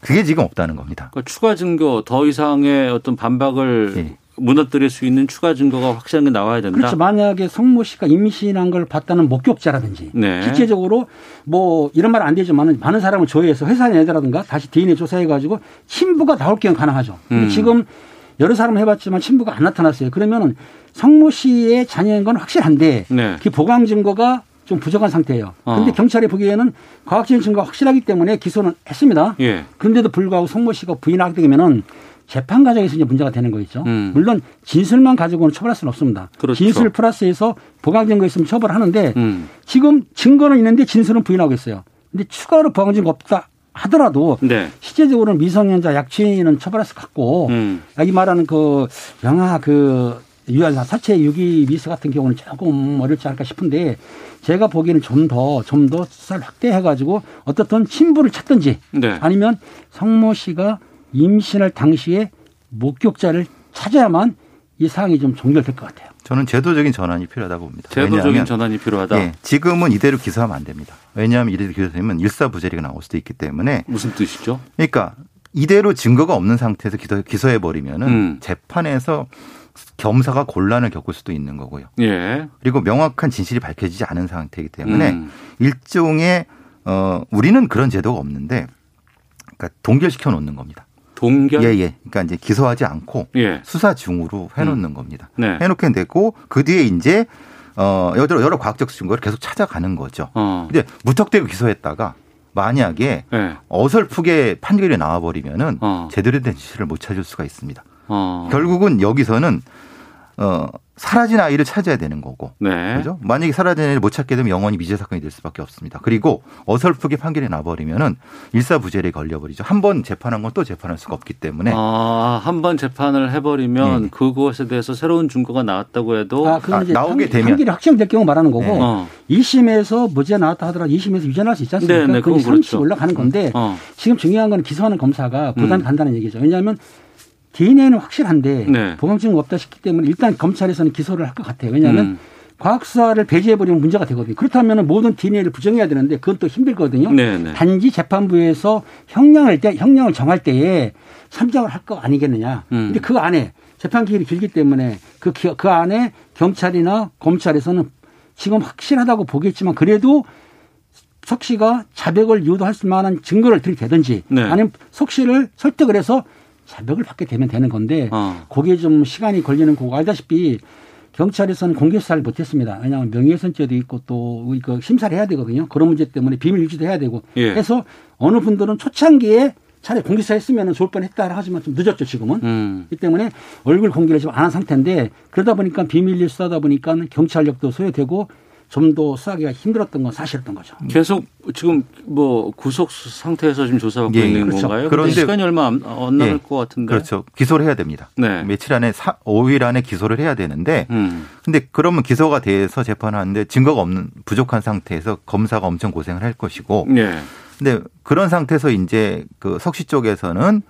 Speaker 4: 그게 지금 없다는 겁니다.
Speaker 1: 그러니까 추가 증거 더 이상의 어떤 반박을
Speaker 4: 예.
Speaker 1: 무너뜨릴 수 있는 추가 증거가 확실한 게 나와야 된다.
Speaker 5: 그렇죠. 만약에 성모 씨가 임신한 걸 봤다는 목격자라든지
Speaker 1: 네.
Speaker 5: 실제적으로 뭐 이런 말 안 되지만 많은 사람을 조회해서 회사 내더라든가 다시 DNA 조사해 가지고 친부가 나올 경우 가능하죠.
Speaker 1: 음.
Speaker 5: 지금 여러 사람 해봤지만 친부가 안 나타났어요. 그러면은 성모 씨의 자녀인 건 확실한데
Speaker 1: 네.
Speaker 5: 그 보강 증거가 좀 부족한 상태예요. 그런데
Speaker 1: 어.
Speaker 5: 경찰이 보기에는 과학적인 증거가 확실하기 때문에 기소는 했습니다.
Speaker 1: 예.
Speaker 5: 그런데도 불구하고 성모 씨가 부인하게 되면은 재판 과정에서 이제 문제가 되는 거겠죠.
Speaker 1: 음.
Speaker 5: 물론 진술만 가지고는 처벌할 수는 없습니다.
Speaker 1: 그렇죠.
Speaker 5: 진술 플러스해서 보강 증거 있으면 처벌하는데
Speaker 1: 음.
Speaker 5: 지금 증거는 있는데 진술은 부인하고 있어요. 근데 추가로 보강 증거 없다 하더라도
Speaker 1: 네.
Speaker 5: 실제적으로는 미성년자 약취는 처벌할 수 같고
Speaker 1: 음.
Speaker 5: 여기 말하는 그 영화 그 유한 사체 유기 미수 같은 경우는 조금 어렵지 않을까 싶은데 제가 보기에는 좀 더 좀 더 수사를 확대해 가지고 어떻든 친부를 찾든지
Speaker 1: 네.
Speaker 5: 아니면 성모 씨가 임신할 당시에 목격자를 찾아야만 이 사항이 좀 종결될 것 같아요.
Speaker 4: 저는 제도적인 전환이 필요하다고 봅니다.
Speaker 1: 제도적인 전환이 필요하다.
Speaker 4: 예, 지금은 이대로 기소하면 안 됩니다. 왜냐하면 이대로 기소되면 일사부재리가 나올 수도 있기 때문에
Speaker 1: 무슨 뜻이죠?
Speaker 4: 그러니까 이대로 증거가 없는 상태에서 기소, 기소 해 버리면은
Speaker 1: 음.
Speaker 4: 재판에서 검사가 곤란을 겪을 수도 있는 거고요.
Speaker 1: 예.
Speaker 4: 그리고 명확한 진실이 밝혀지지 않은 상태이기 때문에
Speaker 1: 음.
Speaker 4: 일종의 어 우리는 그런 제도가 없는데 그러니까 동결시켜 놓는 겁니다.
Speaker 1: 동결.
Speaker 4: 예, 예. 그러니까 이제 기소하지 않고
Speaker 1: 예.
Speaker 4: 수사 중으로 해놓는 겁니다.
Speaker 1: 네.
Speaker 4: 해놓게 되고 그 뒤에 이제 어 여러 여러 과학적 증거를 계속 찾아가는 거죠.
Speaker 1: 어.
Speaker 4: 근데 무턱대고 기소했다가 만약에
Speaker 1: 예.
Speaker 4: 어설프게 판결이 나와버리면은
Speaker 1: 어.
Speaker 4: 제대로 된 진실을 못 찾을 수가 있습니다.
Speaker 1: 어.
Speaker 4: 결국은 여기서는 어 사라진 아이를 찾아야 되는 거고.
Speaker 1: 네.
Speaker 4: 그죠? 만약에 사라진 아이를 못 찾게 되면 영원히 미제 사건이 될 수밖에 없습니다. 그리고 어설프게 판결이 나버리면은 일사부재리에 걸려버리죠. 한 번 재판한 건 또 재판할 수가 없기 때문에
Speaker 1: 아, 한 번 재판을 해버리면
Speaker 4: 네.
Speaker 1: 그것에 대해서 새로운 증거가 나왔다고 해도
Speaker 5: 아, 그건
Speaker 4: 아,
Speaker 5: 이제
Speaker 4: 나오게
Speaker 5: 판,
Speaker 4: 되면.
Speaker 5: 판결이 확정될 경우 말하는 거고
Speaker 4: 네.
Speaker 1: 어.
Speaker 5: 2심에서 무죄 나왔다 하더라도 2심에서 유죄 할 수 있지 않습니까?
Speaker 1: 네, 네,
Speaker 5: 그건
Speaker 1: 그건
Speaker 5: 3심
Speaker 1: 그렇죠.
Speaker 5: 올라가는 건데
Speaker 1: 어.
Speaker 5: 지금 중요한 건 기소하는 검사가 부담이
Speaker 1: 음.
Speaker 5: 간다는 얘기죠. 왜냐하면 DNA는 확실한데
Speaker 1: 네.
Speaker 5: 보강증거 없다 싶기 때문에 일단 검찰에서는 기소를 할 것 같아요. 왜냐하면
Speaker 1: 음.
Speaker 5: 과학수사를 배제해버리면 문제가 되거든요. 그렇다면 모든 DNA를 부정해야 되는데 그건 또 힘들거든요.
Speaker 1: 네, 네.
Speaker 5: 단지 재판부에서 형량을 때 형량을 정할 때에 참작을 할 거 아니겠느냐.
Speaker 1: 음.
Speaker 5: 근데 그 안에 재판 기일이 길기 때문에 그, 기- 그 안에 경찰이나 검찰에서는 지금 확실하다고 보겠지만 그래도 석 씨가 자백을 유도할 수 만한 증거를 들이대든지
Speaker 1: 네.
Speaker 5: 아니면 석 씨를 설득을 해서 자백을 받게 되면 되는 건데
Speaker 1: 어.
Speaker 5: 거기에 좀 시간이 걸리는 거고 알다시피 경찰에서는 공개 수사를 못했습니다. 왜냐하면 명예훼손죄도 있고 또 그 심사를 해야 되거든요. 그런 문제 때문에 비밀 유지도 해야 되고
Speaker 1: 예.
Speaker 5: 해서 어느 분들은 초창기에 차라리 공개 수사 했으면 좋을 뻔했다 하지만 좀 늦었죠 지금은.
Speaker 1: 음.
Speaker 5: 이 때문에 얼굴 공개를 지금 안 한 상태인데 그러다 보니까 비밀리 수사다 보니까 경찰력도 소요되고 좀 더 수사하기가 힘들었던 건 사실이었던 거죠.
Speaker 1: 계속 지금 뭐 구속 상태에서 지금 조사받고
Speaker 4: 예,
Speaker 1: 있는
Speaker 5: 그렇죠.
Speaker 1: 건가요?
Speaker 4: 그런데-
Speaker 1: 시간이 얼마 안, 안 남을
Speaker 4: 예,
Speaker 1: 것 같은데.
Speaker 4: 그렇죠. 기소를 해야 됩니다.
Speaker 1: 네.
Speaker 4: 며칠 안에 사, 5일 안에 기소를 해야 되는데
Speaker 1: 음.
Speaker 4: 근데 그러면 기소가 돼서 재판하는데 증거가 없는 부족한 상태에서 검사가 엄청 고생을 할 것이고
Speaker 1: 예.
Speaker 4: 근데 그런 상태에서 이제 그 석씨 쪽에서는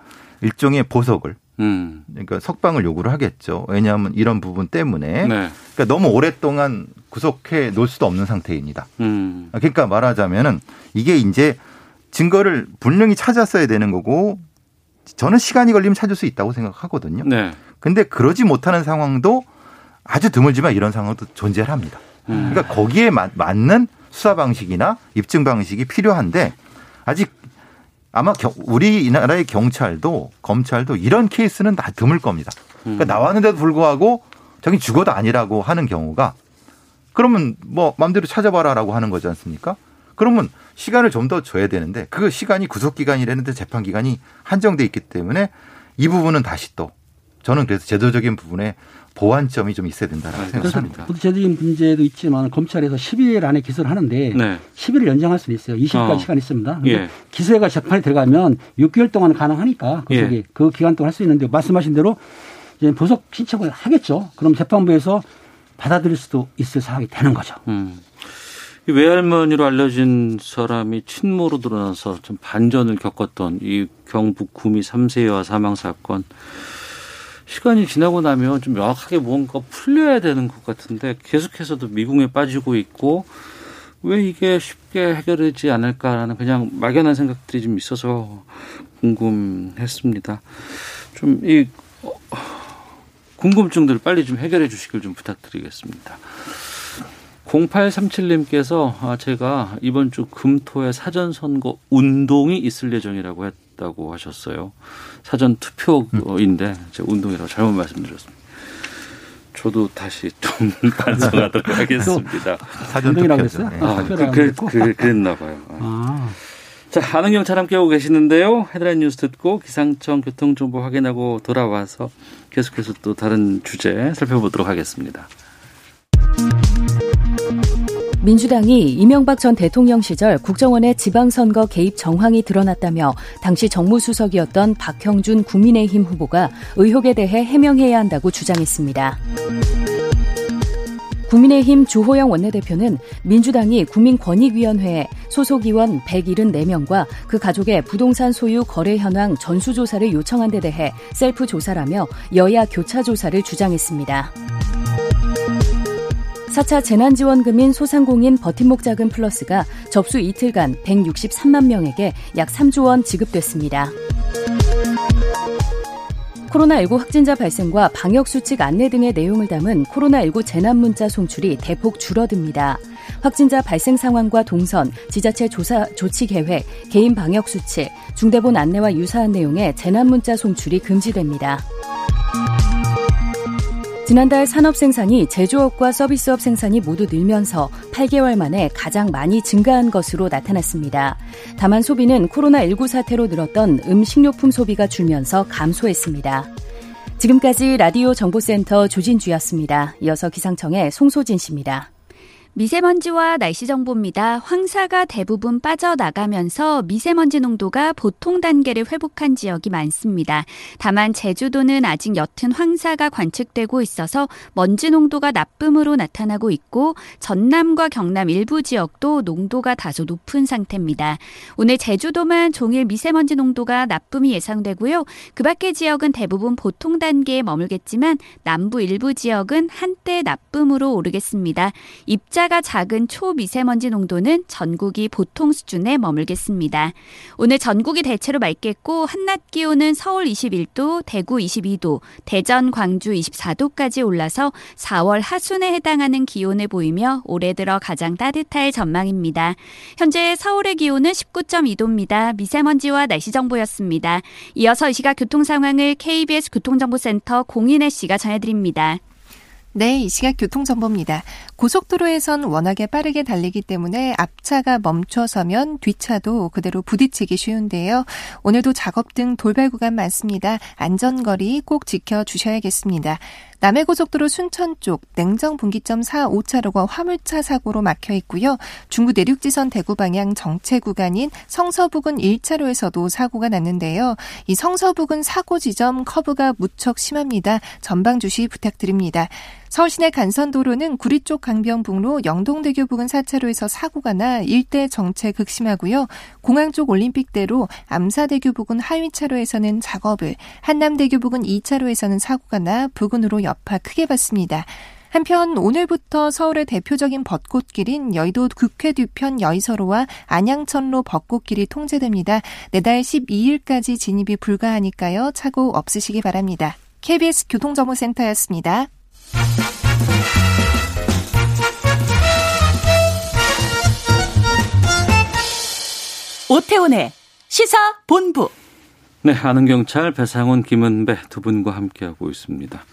Speaker 4: 일종의 보석을
Speaker 1: 음.
Speaker 4: 그러니까 석방을 요구를 하겠죠. 왜냐하면 이런 부분 때문에
Speaker 1: 네.
Speaker 4: 그러니까 너무 오랫동안 구속해 놓을 수도 없는 상태입니다.
Speaker 1: 음.
Speaker 4: 그러니까 말하자면은 이게 이제 증거를 분명히 찾았어야 되는 거고 저는 시간이 걸리면 찾을 수 있다고 생각하거든요.
Speaker 1: 네.
Speaker 4: 근데 그러지 못하는 상황도 아주 드물지만 이런 상황도 존재를 합니다.
Speaker 1: 음.
Speaker 4: 그러니까 거기에 맞, 맞는 수사 방식이나 입증 방식이 필요한데 아직 아마 겨, 우리나라의 경찰도 검찰도 이런 케이스는 다 드물 겁니다. 그러니까
Speaker 1: 음.
Speaker 4: 나왔는데도 불구하고 자기 죽어도 아니라고 하는 경우가 그러면 뭐 마음대로 찾아봐라라고 하는 거지 않습니까? 그러면 시간을 좀 더 줘야 되는데 그 시간이 구속 기간이라는데 재판 기간이 한정돼 있기 때문에 이 부분은 다시 또 저는 그래서 제도적인 부분에 보완점이 좀 있어야 된다라고
Speaker 1: 네,
Speaker 4: 생각합니다.
Speaker 5: 제도적인 문제도 있지만 검찰에서 10일 안에 기소를 하는데
Speaker 1: 네.
Speaker 5: 10일을 연장할 수는 있어요. 20일까지
Speaker 1: 어.
Speaker 5: 시간이 있습니다.
Speaker 1: 예.
Speaker 5: 기소가 재판이 들어가면 6개월 동안 가능하니까 그,
Speaker 1: 예.
Speaker 5: 그 기간 동안 할 수 있는데 말씀하신 대로 이제 보석 신청을 하겠죠. 그럼 재판부에서 받아들일 수도 있을 상황이 되는 거죠.
Speaker 1: 음. 이 외할머니로 알려진 사람이 친모로 드러나서 좀 반전을 겪었던 이 경북 구미 3세 여아 사망 사건. 시간이 지나고 나면 좀 명확하게 뭔가 풀려야 되는 것 같은데 계속해서도 미궁에 빠지고 있고 왜 이게 쉽게 해결되지 않을까라는 그냥 막연한 생각들이 좀 있어서 궁금했습니다. 좀 이 궁금증들을 빨리 좀 해결해 주시길 좀 부탁드리겠습니다. 0837님께서 아, 제가 이번 주 금토에 사전선거 운동이 있을 예정이라고 했 다고 하셨어요. 사전 투표인데 제가 운동이라고 잘못 말씀드렸습니다. 저도 다시 좀 반성하도록 하겠습니다.
Speaker 4: 사전
Speaker 5: 운동이라고
Speaker 4: 투표죠.
Speaker 5: 했어요?
Speaker 4: 네.
Speaker 1: 아,
Speaker 5: 투표를
Speaker 1: 그,
Speaker 5: 안
Speaker 1: 그. 그, 그랬나 봐요. 아.
Speaker 5: 아,
Speaker 1: 자, 아는 경찰 함께하고 계시는데요. 헤드라인 뉴스 듣고 기상청 교통정보 확인하고 돌아와서 계속해서 또 다른 주제 살펴보도록 하겠습니다.
Speaker 6: 민주당이 이명박 전 대통령 시절 국정원의 지방선거 개입 정황이 드러났다며 당시 정무수석이었던 박형준 국민의힘 후보가 의혹에 대해 해명해야 한다고 주장했습니다. 국민의힘 주호영 원내대표는 민주당이 국민권익위원회에 소속 의원 174명과 그 가족의 부동산 소유 거래 현황 전수조사를 요청한 데 대해 셀프 조사라며 여야 교차 조사를 주장했습니다. 4차 재난지원금인 소상공인 버팀목 자금 플러스가 접수 이틀간 163만 명에게 약 3조 원 지급됐습니다. 코로나19 확진자 발생과 방역수칙 안내 등의 내용을 담은 코로나19 재난문자 송출이 대폭 줄어듭니다. 확진자 발생 상황과 동선, 지자체 조사 조치 계획, 개인 방역수칙, 중대본 안내와 유사한 내용의 재난문자 송출이 금지됩니다. 지난달 산업 생산이 제조업과 서비스업 생산이 모두 늘면서 8개월 만에 가장 많이 증가한 것으로 나타났습니다. 다만 소비는 코로나19 사태로 늘었던 음식료품 소비가 줄면서 감소했습니다. 지금까지 라디오 정보센터 조진주였습니다. 이어서 기상청의 송소진 씨입니다.
Speaker 7: 미세먼지와 날씨 정보입니다. 황사가 대부분 빠져나가면서 미세먼지 농도가 보통 단계를 회복한 지역이 많습니다. 다만 제주도는 아직 옅은 황사가 관측되고 있어서 먼지 농도가 나쁨으로 나타나고 있고 전남과 경남 일부 지역도 농도가 다소 높은 상태입니다. 오늘 제주도만 종일 미세먼지 농도가 나쁨이 예상되고요. 그 밖의 지역은 대부분 보통 단계에 머물겠지만 남부 일부 지역은 한때 나쁨으로 오르겠습니다. 입자 숫자가 작은 초미세먼지 농도는 전국이 보통 수준에 머물겠습니다. 오늘 전국이 대체로 맑겠고 한낮 기온은 서울 21도, 대구 22도, 대전, 광주 24도까지 올라서 4월 하순에 해당하는 기온을 보이며 올해 들어 가장 따뜻할 전망입니다. 현재 서울의 기온은 19.2도입니다. 미세먼지와 날씨 정보였습니다. 이어서 이 시각 교통 상황을 KBS 교통정보센터 공인혜 씨가 전해드립니다.
Speaker 8: 네, 이 시각 교통정보입니다. 고속도로에선 워낙에 빠르게 달리기 때문에 앞차가 멈춰서면 뒤차도 그대로 부딪히기 쉬운데요. 오늘도 작업 등 돌발 구간 많습니다. 안전거리 꼭 지켜주셔야겠습니다. 남해고속도로 순천 쪽 냉정 분기점 4, 5차로가 화물차 사고로 막혀 있고요. 중부 내륙지선 대구 방향 정체 구간인 성서부근 1차로에서도 사고가 났는데요. 이 성서부근 사고 지점 커브가 무척 심합니다. 전방 주시 부탁드립니다. 서울 시내 간선도로는 구리 쪽 강변북로 영동대교 부근 4차로에서 사고가 나 일대 정체 극심하고요. 공항 쪽 올림픽대로 암사대교 부근 하위차로에서는 작업을, 한남대교 부근 2차로에서는 사고가 나 부근으로 여파 크게 봤습니다. 한편 오늘부터 서울의 대표적인 벚꽃길인 여의도 국회 뒤편 여의서로와 안양천로 벚꽃길이 통제됩니다. 내달 12일까지 진입이 불가하니까요. 차고 없으시기 바랍니다. KBS 교통정보센터였습니다.
Speaker 9: 오태훈의 시사 본부.
Speaker 1: 네, 아는 경찰 배상훈 김은배 두 분과 함께하고 있습니다.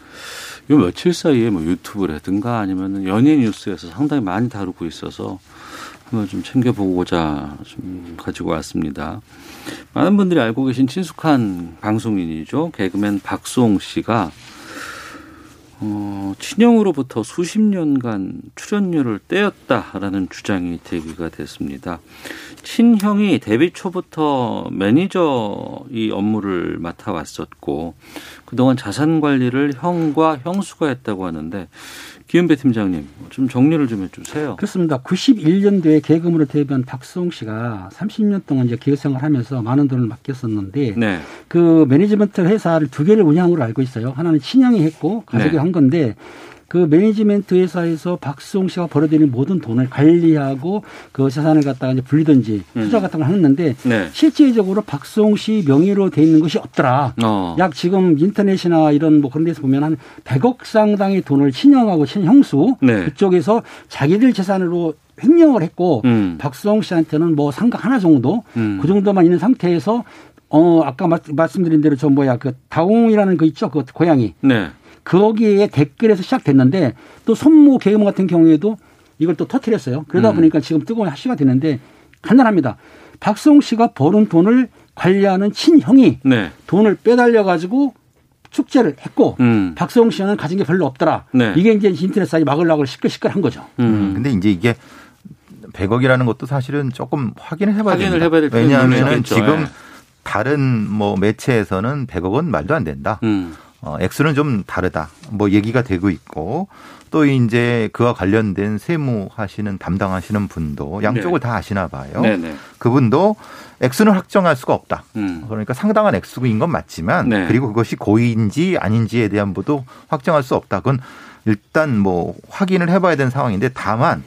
Speaker 1: 요 며칠 사이에 뭐 유튜브라든가 아니면 연예 뉴스에서 상당히 많이 다루고 있어서 한번 좀 챙겨보고자 좀 가지고 왔습니다. 많은 분들이 알고 계신 친숙한 방송인이죠. 개그맨 박수홍 씨가 어, 친형으로부터 수십 년간 출연료를 떼었다라는 주장이 제기가 됐습니다. 친형이 데뷔 초부터 매니저 이 업무를 맡아왔었고 그동안 자산 관리를 형과 형수가 했다고 하는데 기은배 팀장님 좀 정리를 좀 해주세요.
Speaker 5: 그렇습니다. 91년도에 개그맨으로 데뷔한 박수홍 씨가 30년 동안 이제 기획생활 하면서 많은 돈을 맡겼었는데
Speaker 1: 네.
Speaker 5: 그 매니지먼트 회사를 두 개를 운영으로 알고 있어요. 하나는 친형이 했고 가족이
Speaker 1: 네.
Speaker 5: 한 건데 그 매니지먼트 회사에서 박수홍 씨가 벌어들인 모든 돈을 관리하고 그 재산을 갖다가 이제 불리든지 투자 같은 걸 했는데
Speaker 1: 네.
Speaker 5: 실제적으로 박수홍 씨 명의로 돼 있는 것이 없더라.
Speaker 1: 어.
Speaker 5: 약 지금 인터넷이나 이런 뭐 그런 데서 보면 한 100억 상당의 돈을 친형하고 친형수
Speaker 1: 네.
Speaker 5: 그쪽에서 자기들 재산으로 횡령을 했고
Speaker 1: 음.
Speaker 5: 박수홍 씨한테는 뭐 상가 하나 정도
Speaker 1: 음.
Speaker 5: 그 정도만 있는 상태에서 어 아까 말, 말씀드린 대로 저 뭐야 그 다홍이라는 거 있죠 그 고양이
Speaker 1: 네.
Speaker 5: 거기에 댓글에서 시작됐는데 또 손모 개음 같은 경우에도 이걸 또 터트렸어요. 그러다
Speaker 1: 음.
Speaker 5: 보니까 지금 뜨거운 하시가 되는데 간단합니다. 박수홍 씨가 버는 돈을 관리하는 친형이
Speaker 1: 네.
Speaker 5: 돈을 빼달려 가지고 축제를 했고
Speaker 1: 음.
Speaker 5: 박수홍 씨는 가진 게 별로 없더라.
Speaker 1: 네.
Speaker 5: 이게 이제 인터넷 사이 막으려고 시끌시끌한 거죠.
Speaker 1: 음.
Speaker 4: 근데 이제 이게 100억이라는 것도 사실은 조금 확인을 해봐야
Speaker 1: 확인을
Speaker 4: 됩니다.
Speaker 1: 해봐야 될
Speaker 4: 왜냐하면. 지금
Speaker 1: 예.
Speaker 4: 다른 뭐 매체에서는 100억은 말도 안 된다.
Speaker 1: 음.
Speaker 4: 어, 액수는 좀 다르다. 뭐 얘기가 되고 있고 또 이제 그와 관련된 세무 하시는 담당하시는 분도 양쪽을
Speaker 1: 네.
Speaker 4: 다 아시나 봐요.
Speaker 1: 네 네.
Speaker 4: 그분도 액수는 확정할 수가 없다.
Speaker 1: 음.
Speaker 4: 그러니까 상당한 액수인 건 맞지만
Speaker 1: 네.
Speaker 4: 그리고 그것이 고의인지 아닌지에 대한 것도 확정할 수 없다. 그건 일단 뭐 확인을 해봐야 되는 상황인데 다만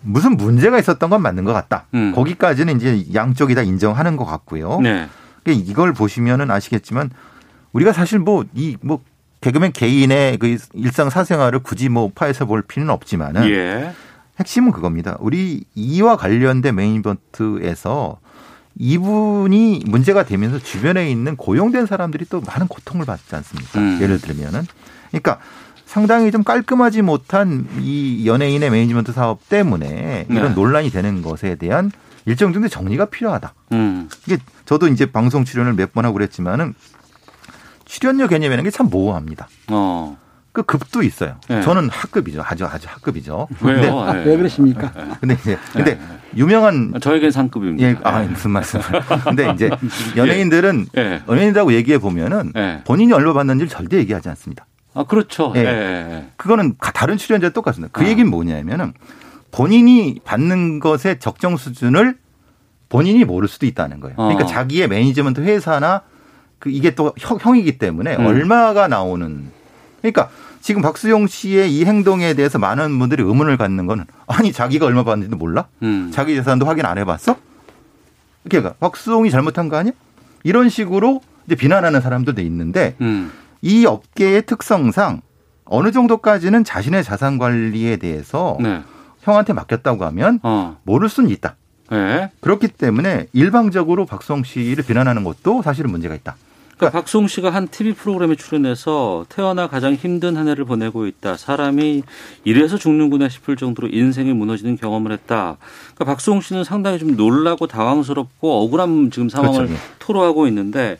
Speaker 4: 무슨 문제가 있었던 건 맞는 것 같다.
Speaker 1: 음.
Speaker 4: 거기까지는 이제 양쪽이 다 인정하는 것 같고요.
Speaker 1: 네.
Speaker 4: 이걸 보시면은 아시겠지만 우리가 사실 뭐이뭐 개그맨 개인의 그 일상 사생활을 굳이 뭐 파헤쳐 볼 필요는 없지만은
Speaker 1: 예.
Speaker 4: 핵심은 그겁니다. 우리 이와 관련된 메인 이벤트에서 이분이 문제가 되면서 주변에 있는 고용된 사람들이 또 많은 고통을 받지 않습니까?
Speaker 1: 음.
Speaker 4: 예를 들면은. 그러니까 상당히 좀 깔끔하지 못한 이 연예인의 매니지먼트 사업 때문에 이런
Speaker 1: 네.
Speaker 4: 논란이 되는 것에 대한 일정 정도 정리가 필요하다.
Speaker 1: 음.
Speaker 4: 이게 저도 이제 방송 출연을 몇 번 하고 그랬지만은 출연료 개념이라는 게 참 모호합니다.
Speaker 1: 어.
Speaker 4: 그 급도 있어요.
Speaker 1: 네.
Speaker 4: 저는 학급이죠. 아주 아주 학급이죠.
Speaker 1: 왜요?
Speaker 4: 근데,
Speaker 1: 예.
Speaker 5: 왜 그러십니까?
Speaker 4: 근데 이제 근데 유명한
Speaker 1: 저에겐 상급입니다.
Speaker 4: 예, 아 무슨 말씀을? 근데 이제 연예인들은
Speaker 1: 예.
Speaker 4: 연예인이라고 얘기해 보면은
Speaker 1: 예.
Speaker 4: 본인이 얼마 받는지를 절대 얘기하지 않습니다.
Speaker 1: 아 그렇죠.
Speaker 4: 예.
Speaker 1: 예. 예.
Speaker 4: 그거는 가- 다른 출연자 똑같습니다. 그
Speaker 1: 아.
Speaker 4: 얘기는 뭐냐면은 본인이 받는 것의 적정 수준을 본인이 모를 수도 있다는 거예요. 그러니까
Speaker 1: 어.
Speaker 4: 자기의 매니지먼트 회사나 그 이게 또 형- 형이기 때문에
Speaker 1: 음.
Speaker 4: 얼마가 나오는 그러니까 지금 박수용 씨의 이 행동에 대해서 많은 분들이 의문을 갖는 거는 아니 자기가 얼마 받는지도 몰라?
Speaker 1: 음.
Speaker 4: 자기 재산도 확인 안 해봤어? 그러니까 박수홍이 잘못한 거 아니야? 이런 식으로 이제 비난하는 사람도 돼 있는데
Speaker 1: 음.
Speaker 4: 이 업계의 특성상 어느 정도까지는 자신의 자산 관리에 대해서
Speaker 1: 네.
Speaker 4: 형한테 맡겼다고 하면
Speaker 1: 어.
Speaker 4: 모를 수는 있다.
Speaker 1: 예.
Speaker 4: 그렇기 때문에 일방적으로 박수홍 씨를 비난하는 것도 사실은 문제가 있다.
Speaker 1: 그러니까 박수홍 씨가 한 TV 프로그램에 출연해서 태어나 가장 힘든 한 해를 보내고 있다. 사람이 이래서 죽는구나 싶을 정도로 인생이 무너지는 경험을 했다. 그러니까 박수홍 씨는 상당히 좀 놀라고 당황스럽고 억울한 지금 상황을
Speaker 4: 그렇죠. 예.
Speaker 1: 토로하고 있는데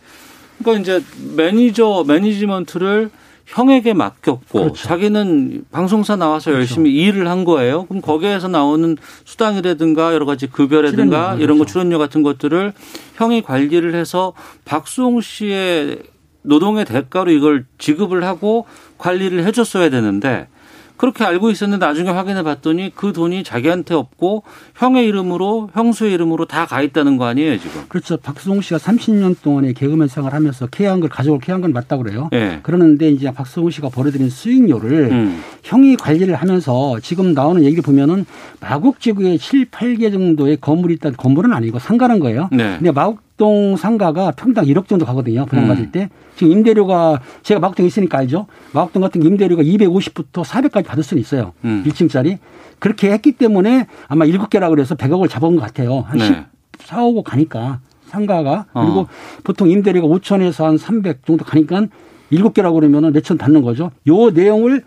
Speaker 1: 그러니까 이제 매니저 매니지먼트를 형에게 맡겼고
Speaker 5: 그렇죠.
Speaker 1: 자기는 방송사 나와서 열심히 일을 한 거예요. 그럼 거기에서 나오는 수당이라든가 여러 가지 급여라든가
Speaker 5: 출연료,
Speaker 1: 이런 거
Speaker 5: 그렇죠.
Speaker 1: 출연료 같은 것들을 형이 관리를 해서 박수홍 씨의 노동의 대가로 이걸 지급을 하고 관리를 해줬어야 되는데 그렇게 알고 있었는데 나중에 확인해 봤더니 그 돈이 자기한테 없고 형의 이름으로 형수의 이름으로 다 가 있다는 거 아니에요 지금?
Speaker 5: 그렇죠. 박수홍 씨가 30년 동안의 개그맨 생활을 하면서 케어한 걸 가족을 케어한 건 맞다고 그래요.
Speaker 1: 예.
Speaker 5: 그러는데 이제 박수홍 씨가 벌어들인 수익료를
Speaker 1: 음.
Speaker 5: 형이 관리를 하면서 지금 나오는 얘기를 보면은 마곡지구에 7, 8개 정도의 건물이 있다는 건물은 아니고 상가는 거예요.
Speaker 1: 네.
Speaker 5: 근데 마곡 동 상가가 평당 1억 정도 가거든요. 분양 받을
Speaker 1: 음.
Speaker 5: 때. 지금 임대료가 제가 마곡동에 있으니까 알죠. 마곡동 같은 게 임대료가 250부터 400까지 받을 수는 있어요.
Speaker 1: 음.
Speaker 5: 1층짜리. 그렇게 했기 때문에 아마 7개라 그래서 100억을 잡은 것 같아요. 한
Speaker 1: 네.
Speaker 5: 14, 5고 가니까 상가가
Speaker 1: 어.
Speaker 5: 그리고 보통 임대료가 5천에서 한 300 정도 가니까 7개라고 그러면은 몇천 받는 거죠. 요 내용을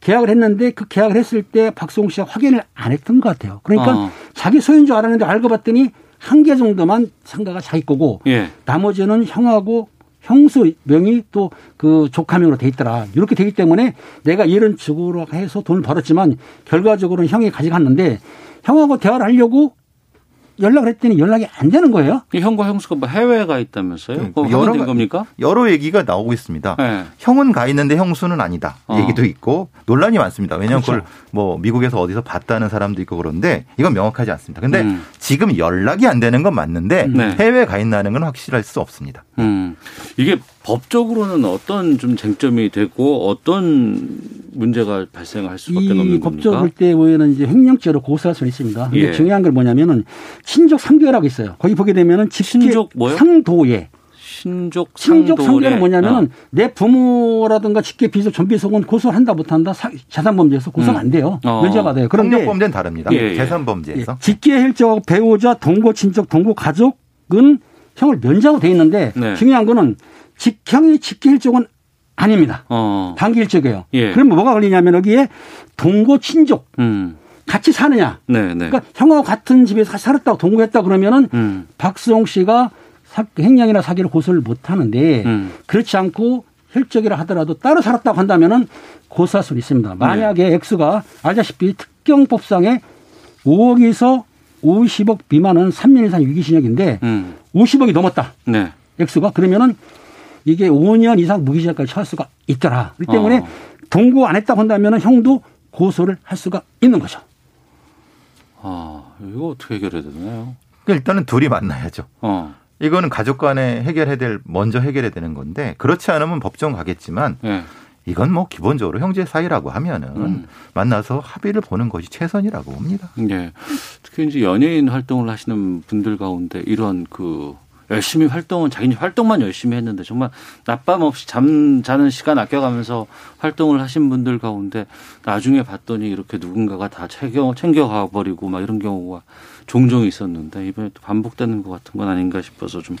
Speaker 5: 계약을 했는데 그 계약을 했을 때 박수홍 씨가 확인을 안 했던 것 같아요. 그러니까
Speaker 1: 어.
Speaker 5: 자기 소유인 줄 알았는데 알고 봤더니 한 개 정도만 상가가 자기 거고
Speaker 1: 예.
Speaker 5: 나머지는 형하고 형수 명이 또 그 조카명으로 돼 있더라. 이렇게 되기 때문에 내가 이런 주고로 해서 돈을 벌었지만 결과적으로는 형이 가져갔는데 형하고 대화를 하려고 연락을 했더니 연락이 안 되는 거예요.
Speaker 1: 이 형과 형수가 뭐 해외에 가 있다면서요? 그거
Speaker 4: 그 여러
Speaker 1: 겁니까?
Speaker 4: 여러 얘기가 나오고 있습니다.
Speaker 1: 네.
Speaker 4: 형은 가 있는데 형수는 아니다. 이
Speaker 1: 어.
Speaker 4: 얘기도 있고 논란이 많습니다. 왜냐하면 그
Speaker 5: 그렇죠.
Speaker 4: 걸뭐 미국에서 어디서 봤다는 사람도 있고 그런데 이건 명확하지 않습니다. 근데
Speaker 1: 음.
Speaker 4: 지금 연락이 안 되는 건 맞는데
Speaker 1: 네.
Speaker 4: 해외에 가 있다는 건 확실할 수 없습니다.
Speaker 1: 음. 이게 법적으로는 어떤 좀 쟁점이 되고 어떤 문제가 발생할 수밖에
Speaker 5: 이
Speaker 1: 없는
Speaker 5: 법적으로 볼
Speaker 1: 겁니까?
Speaker 5: 때 보면은 이제 횡령죄로 고소할 수는 있습니다. 근데
Speaker 1: 예.
Speaker 5: 중요한 걸 뭐냐면은 친족 상도회라고 있어요. 거기 보게 되면은 직계
Speaker 1: 친족 뭐요?
Speaker 5: 상도회.
Speaker 1: 신족
Speaker 5: 친족
Speaker 1: 상도례.
Speaker 5: 상도회는 뭐냐면은
Speaker 1: 어.
Speaker 5: 내 부모라든가 직계 비속 전비속은 고소한다 못한다 사- 자산범죄에서 고소가
Speaker 1: 음.
Speaker 5: 안 돼요.
Speaker 1: 어.
Speaker 5: 면제받아요. 그런데
Speaker 4: 폭력범죄는 다릅니다.
Speaker 1: 예, 예.
Speaker 4: 재산 범죄에서.
Speaker 5: 예, 직계 혈족하고 배우자, 동거 친족, 동거 가족은 형을 면제하고 돼 있는데
Speaker 1: 네.
Speaker 5: 중요한 거는 직형이 직계 혈족은 아닙니다.
Speaker 1: 어.
Speaker 5: 단기 혈족이에요.
Speaker 1: 예.
Speaker 5: 그러면 뭐가 걸리냐면 여기에 동거 친족
Speaker 1: 음.
Speaker 5: 같이 사느냐.
Speaker 1: 네, 네.
Speaker 5: 그러니까 형하고 같은 집에서 살았다고 동거했다 그러면은
Speaker 1: 음.
Speaker 5: 박수홍 씨가 사- 횡령이나 사기를 고소를 못 하는데
Speaker 1: 음.
Speaker 5: 그렇지 않고 혈족이라 하더라도 따로 살았다고 한다면은 고소할 수는 있습니다.
Speaker 1: 네.
Speaker 5: 만약에 액수가 알다시피 특경법상에 5억에서 50억 미만은 3년 이상 유기징역인데
Speaker 1: 음.
Speaker 5: 50억이 넘었다.
Speaker 1: 네.
Speaker 5: 액수가 그러면은 이게 5년 이상 무기징역까지 처할 수가 있더라. 그렇기 때문에
Speaker 1: 어.
Speaker 5: 동거 안 했다고 한다면은 형도 고소를 할 수가 있는 거죠.
Speaker 1: 아, 이거 어떻게 해결해야 되나요?
Speaker 4: 그러니까 일단은 둘이 만나야죠.
Speaker 1: 어.
Speaker 4: 이거는 가족 간에 해결해야 될 먼저 해결해야 되는 건데 그렇지 않으면 법정 가겠지만
Speaker 1: 예.
Speaker 4: 이건 뭐 기본적으로 형제 사이라고 하면은
Speaker 1: 음.
Speaker 4: 만나서 합의를 보는 것이 최선이라고 봅니다.
Speaker 1: 예. 특히 이제 연예인 활동을 하시는 분들 가운데 이런 그 열심히 활동은 자기 활동만 열심히 했는데 정말 낮밤 없이 잠 자는 시간 아껴가면서 활동을 하신 분들 가운데 나중에 봤더니 이렇게 누군가가 다 챙겨 챙겨가 버리고 막 이런 경우가 종종 있었는데 이번에 또 반복되는 것 같은 건 아닌가 싶어서 좀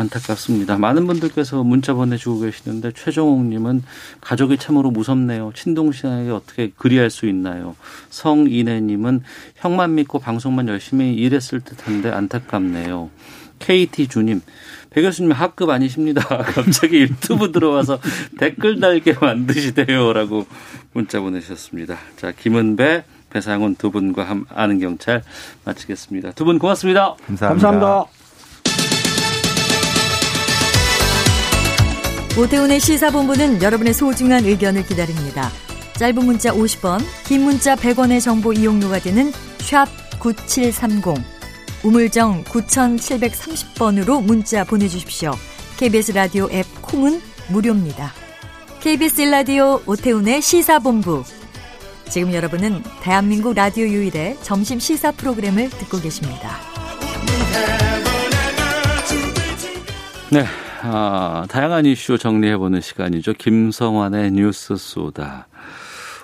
Speaker 1: 안타깝습니다. 많은 분들께서 문자 보내주고 계시는데 최종옥님은 가족이 참으로 무섭네요. 친동생에게 어떻게 그리할 수 있나요? 성인혜님은 형만 믿고 방송만 열심히 일했을 듯한데 안타깝네요. KT 주님, 배 교수님 학급 아니십니다. 갑자기 유튜브 들어와서 댓글 달게 만드시대요라고 문자 보내셨습니다. 자, 김은배, 배상훈 두 분과 함 아는 경찰 마치겠습니다. 두 분 고맙습니다.
Speaker 4: 감사합니다.
Speaker 5: 감사합니다.
Speaker 10: 오태훈의 시사본부는 여러분의 소중한 의견을 기다립니다. 짧은 문자 50원, 긴 문자 100원의 정보 이용료가 되는 샵 9730, 우물정 9730번으로 문자 보내주십시오. KBS 라디오 앱 콩은 무료입니다. KBS 라디오 오태훈의 시사본부. 지금 여러분은 대한민국 라디오 유일의 점심 시사 프로그램을 듣고 계십니다.
Speaker 1: 네. 아, 다양한 이슈 정리해보는 시간이죠. 김성환의 뉴스 쏘다.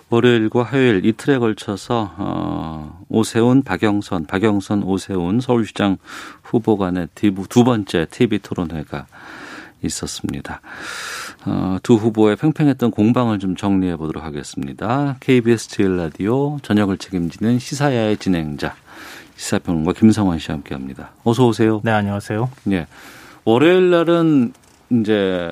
Speaker 1: 월요일과 화요일 이틀에 걸쳐서 어, 오세훈, 박영선, 박영선, 오세훈 서울시장 후보 간의 두 번째 TV 토론회가 있었습니다. 어, 두 후보의 팽팽했던 공방을 좀 정리해 보도록 하겠습니다. KBS 제일 라디오 저녁을 책임지는 시사야의 진행자 시사평론가 김성환 씨와 함께합니다. 어서 오세요.
Speaker 11: 네, 안녕하세요.
Speaker 1: 예. 월요일 날은 이제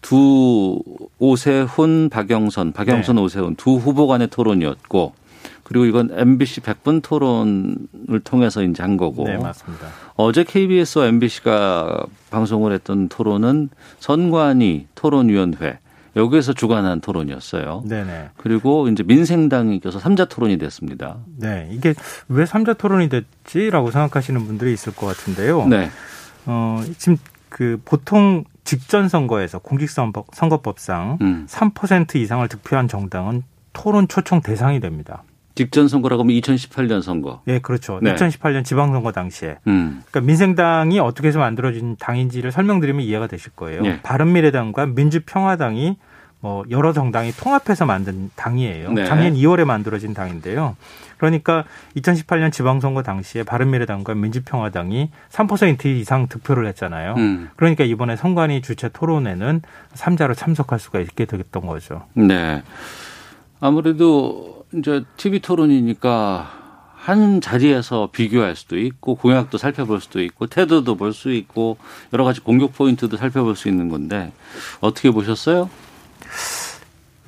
Speaker 1: 두 오세훈, 박영선, 박영선,
Speaker 11: 네.
Speaker 1: 오세훈 두 후보 간의 토론이었고 그리고 이건 MBC 100분 토론을 통해서 이제 한 거고.
Speaker 11: 네, 맞습니다.
Speaker 1: 어제 KBS와 MBC가 방송을 했던 토론은 선관위 토론위원회 여기에서 주관한 토론이었어요.
Speaker 11: 네네.
Speaker 1: 그리고 이제 민생당이 껴서 삼자 토론이 됐습니다.
Speaker 11: 네. 이게 왜 삼자 토론이 됐지라고 생각하시는 분들이 있을 것 같은데요.
Speaker 1: 네.
Speaker 11: 어, 지금 그 보통 직전 선거에서 공직선거법상
Speaker 1: 음.
Speaker 11: 3% 이상을 득표한 정당은 토론 초청 대상이 됩니다.
Speaker 1: 직전 선거라고 하면 2018년 선거.
Speaker 11: 예, 그렇죠.
Speaker 1: 네.
Speaker 11: 2018년 지방선거 당시에.
Speaker 1: 음.
Speaker 11: 그러니까 민생당이 어떻게 해서 만들어진 당인지를 설명드리면 이해가 되실 거예요.
Speaker 1: 예.
Speaker 11: 바른미래당과 민주평화당이 뭐 여러 정당이 통합해서 만든 당이에요.
Speaker 1: 네.
Speaker 11: 작년 2월에 만들어진 당인데요. 그러니까 2018년 지방선거 당시에 바른미래당과 민주평화당이 3% 이상 득표를 했잖아요.
Speaker 1: 음.
Speaker 11: 그러니까 이번에 선관위 주최 토론에는 3자로 참석할 수가 있게 되겠던 거죠.
Speaker 1: 네. 아무래도 이제 TV 토론이니까 한 자리에서 비교할 수도 있고 공약도 살펴볼 수도 있고 태도도 볼 수 있고 여러 가지 공격 포인트도 살펴볼 수 있는 건데 어떻게 보셨어요?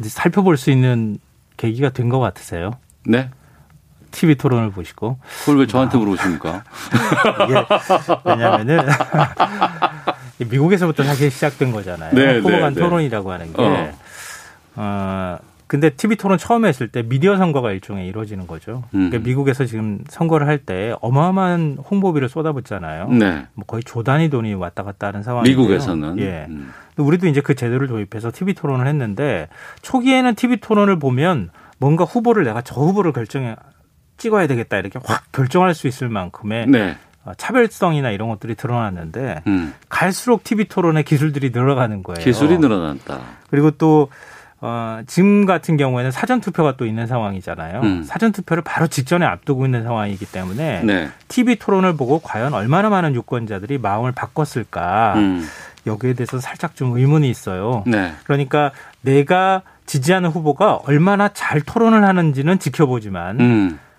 Speaker 11: 이제 살펴볼 수 있는 계기가 된 것 같으세요?
Speaker 1: 네.
Speaker 11: TV 토론을 보시고.
Speaker 1: 그걸 왜 저한테 물어보십니까?
Speaker 11: 이게 왜냐면은 미국에서부터 사실 시작된 거잖아요.
Speaker 1: 네,
Speaker 11: 후보
Speaker 1: 네,
Speaker 11: 간
Speaker 1: 네.
Speaker 11: 토론이라고 하는 게.
Speaker 1: 어.
Speaker 11: 어. 근데 TV 토론 처음에 했을 때 미디어 선거가 일종의 이루어지는 거죠. 그러니까
Speaker 1: 음.
Speaker 11: 미국에서 지금 선거를 할 때 어마어마한 홍보비를 쏟아붓잖아요.
Speaker 1: 네.
Speaker 11: 뭐 거의 조 단위 돈이 왔다 갔다 하는 상황이에요.
Speaker 1: 미국에서는
Speaker 11: 예.
Speaker 1: 음.
Speaker 11: 우리도 이제 그 제도를 도입해서 TV 토론을 했는데 초기에는 TV 토론을 보면 뭔가 후보를 내가 저 후보를 결정해 찍어야 되겠다 이렇게 확 결정할 수 있을 만큼의
Speaker 1: 네.
Speaker 11: 어, 차별성이나 이런 것들이 드러났는데
Speaker 1: 음.
Speaker 11: 갈수록 TV 토론의 기술들이 늘어가는 거예요.
Speaker 1: 기술이 늘어났다.
Speaker 11: 그리고 또 어, 지금 같은 경우에는 사전 투표가 또 있는 상황이잖아요.
Speaker 1: 음.
Speaker 11: 사전 투표를 바로 직전에 앞두고 있는 상황이기 때문에
Speaker 1: 네.
Speaker 11: TV 토론을 보고 과연 얼마나 많은 유권자들이 마음을 바꿨을까
Speaker 1: 음.
Speaker 11: 여기에 대해서 살짝 좀 의문이 있어요.
Speaker 1: 네.
Speaker 11: 그러니까 내가 지지하는 후보가 얼마나 잘 토론을 하는지는 지켜보지만
Speaker 1: 음.
Speaker 11: 아,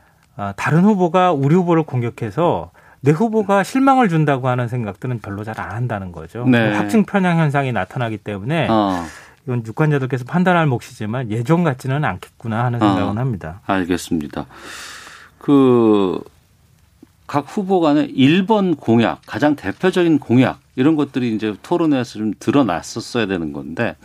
Speaker 11: 다른 후보가 우리 후보를 공격해서 내 후보가 실망을 준다고 하는 생각들은 별로 잘 안 한다는 거죠.
Speaker 1: 네.
Speaker 11: 확증 편향 현상이 나타나기 때문에
Speaker 1: 어.
Speaker 11: 이건 유권자들께서 판단할 몫이지만 예전 같지는 않겠구나 하는 생각은
Speaker 1: 어.
Speaker 11: 합니다.
Speaker 1: 알겠습니다. 그, 각 후보 간의 1번 공약, 가장 대표적인 공약, 이런 것들이 이제 토론회에서 좀 드러났었어야 되는 건데,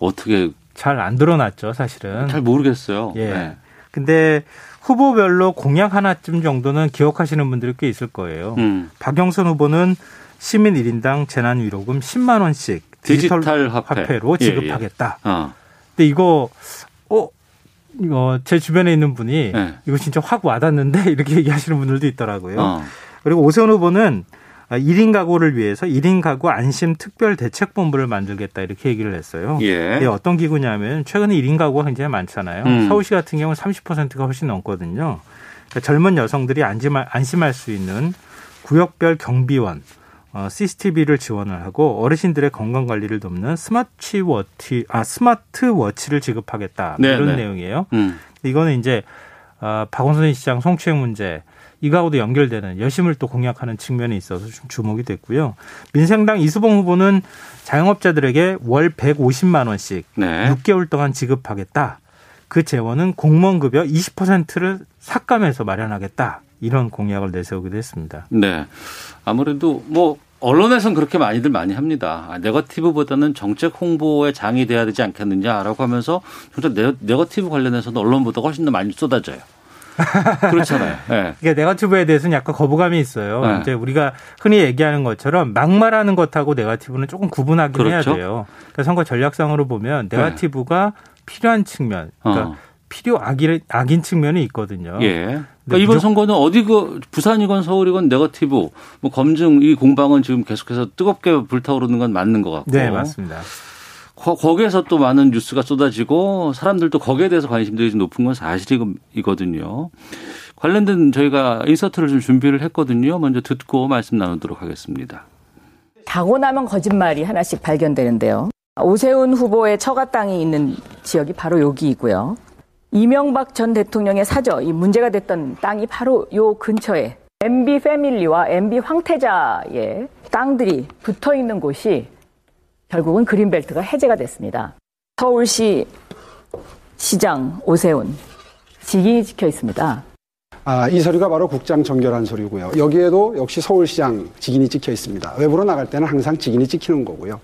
Speaker 1: 어떻게.
Speaker 11: 잘 안 드러났죠, 사실은.
Speaker 1: 잘 모르겠어요.
Speaker 11: 예.
Speaker 1: 네.
Speaker 11: 근데 후보별로 공약 하나쯤 정도는 기억하시는 분들이 꽤 있을 거예요.
Speaker 1: 음.
Speaker 11: 박영선 후보는 시민 1인당 재난 위로금 10만 원씩 디지털,
Speaker 1: 디지털 화폐.
Speaker 11: 로
Speaker 1: 예, 예.
Speaker 11: 지급하겠다.
Speaker 1: 어.
Speaker 11: 근데 이거 어, 어, 제 주변에 있는 분이
Speaker 1: 네.
Speaker 11: 이거 진짜 확 와닿는데 이렇게 얘기하시는 분들도 있더라고요.
Speaker 1: 어.
Speaker 11: 그리고 오세훈 후보는 1인 가구를 위해서 1인 가구 안심 특별 대책 본부를 만들겠다 이렇게 얘기를 했어요.
Speaker 1: 예.
Speaker 11: 이게 어떤 기구냐면 최근에 1인 가구가 굉장히 많잖아요.
Speaker 1: 음.
Speaker 11: 서울시 같은 경우는 30%가 훨씬 넘거든요. 그러니까 젊은 여성들이 안심할, 안심할 수 있는 구역별 경비원, 어, CCTV를 지원을 하고 어르신들의 건강 관리를 돕는 스마트 워치, 아 스마트 워치를 지급하겠다
Speaker 1: 네,
Speaker 11: 이런
Speaker 1: 네.
Speaker 11: 내용이에요.
Speaker 1: 음.
Speaker 11: 이거는 이제 어, 박원순 시장 성추행 문제 이거하고도 연결되는 여심을 또 공약하는 측면이 있어서 좀 주목이 됐고요. 민생당 이수봉 후보는 자영업자들에게 월 150만 원씩
Speaker 1: 네.
Speaker 11: 6개월 동안 지급하겠다. 그 재원은 공무원 급여 20%를 삭감해서 마련하겠다. 이런 공약을 내세우기도 했습니다.
Speaker 1: 네. 아무래도 뭐 언론에선 그렇게 많이들 많이 합니다. 아, 네거티브보다는 정책 홍보에 장이 돼야 되지 않겠느냐라고 하면서 진짜 네, 네거티브 관련해서는 언론보다 훨씬 더 많이 쏟아져요. 그렇잖아요. 네.
Speaker 11: 이게 네가티브에 대해서는 약간 거부감이 있어요.
Speaker 1: 네.
Speaker 11: 이제 우리가 흔히 얘기하는 것처럼 막말하는 것하고 네가티브는 조금 구분하긴
Speaker 1: 그렇죠.
Speaker 11: 해야 돼요. 그러니까 선거 전략상으로 보면 네가티브가 필요한 측면, 그러니까
Speaker 1: 어.
Speaker 11: 필요 악인, 악인 측면이 있거든요.
Speaker 1: 예. 그러니까 이번 선거는 어디 그 부산이건 서울이건 네거티브 뭐 검증 이 공방은 지금 계속해서 뜨겁게 불타오르는 건 맞는 것 같고.
Speaker 11: 네, 맞습니다.
Speaker 1: 거, 거기에서 또 많은 뉴스가 쏟아지고 사람들도 거기에 대해서 관심들이 좀 높은 건 사실이거든요. 관련된 저희가 인서트를 좀 준비를 했거든요. 먼저 듣고 말씀 나누도록 하겠습니다.
Speaker 12: 타고나면 거짓말이 하나씩 발견되는데요. 오세훈 후보의 처가 땅이 있는 지역이 바로 여기이고요. 이명박 전 대통령의 사저, 이 문제가 됐던 땅이 바로 요 근처에 MB 패밀리와 MB 황태자의 땅들이 붙어 있는 곳이 결국은 그린벨트가 해제가 됐습니다. 서울시 시장 오세훈 직인이 찍혀 있습니다.
Speaker 13: 아, 이 서류가 바로 국장 정결한 서류고요. 여기에도 역시 서울시장 직인이 찍혀 있습니다. 외부로 나갈 때는 항상 직인이 찍히는 거고요.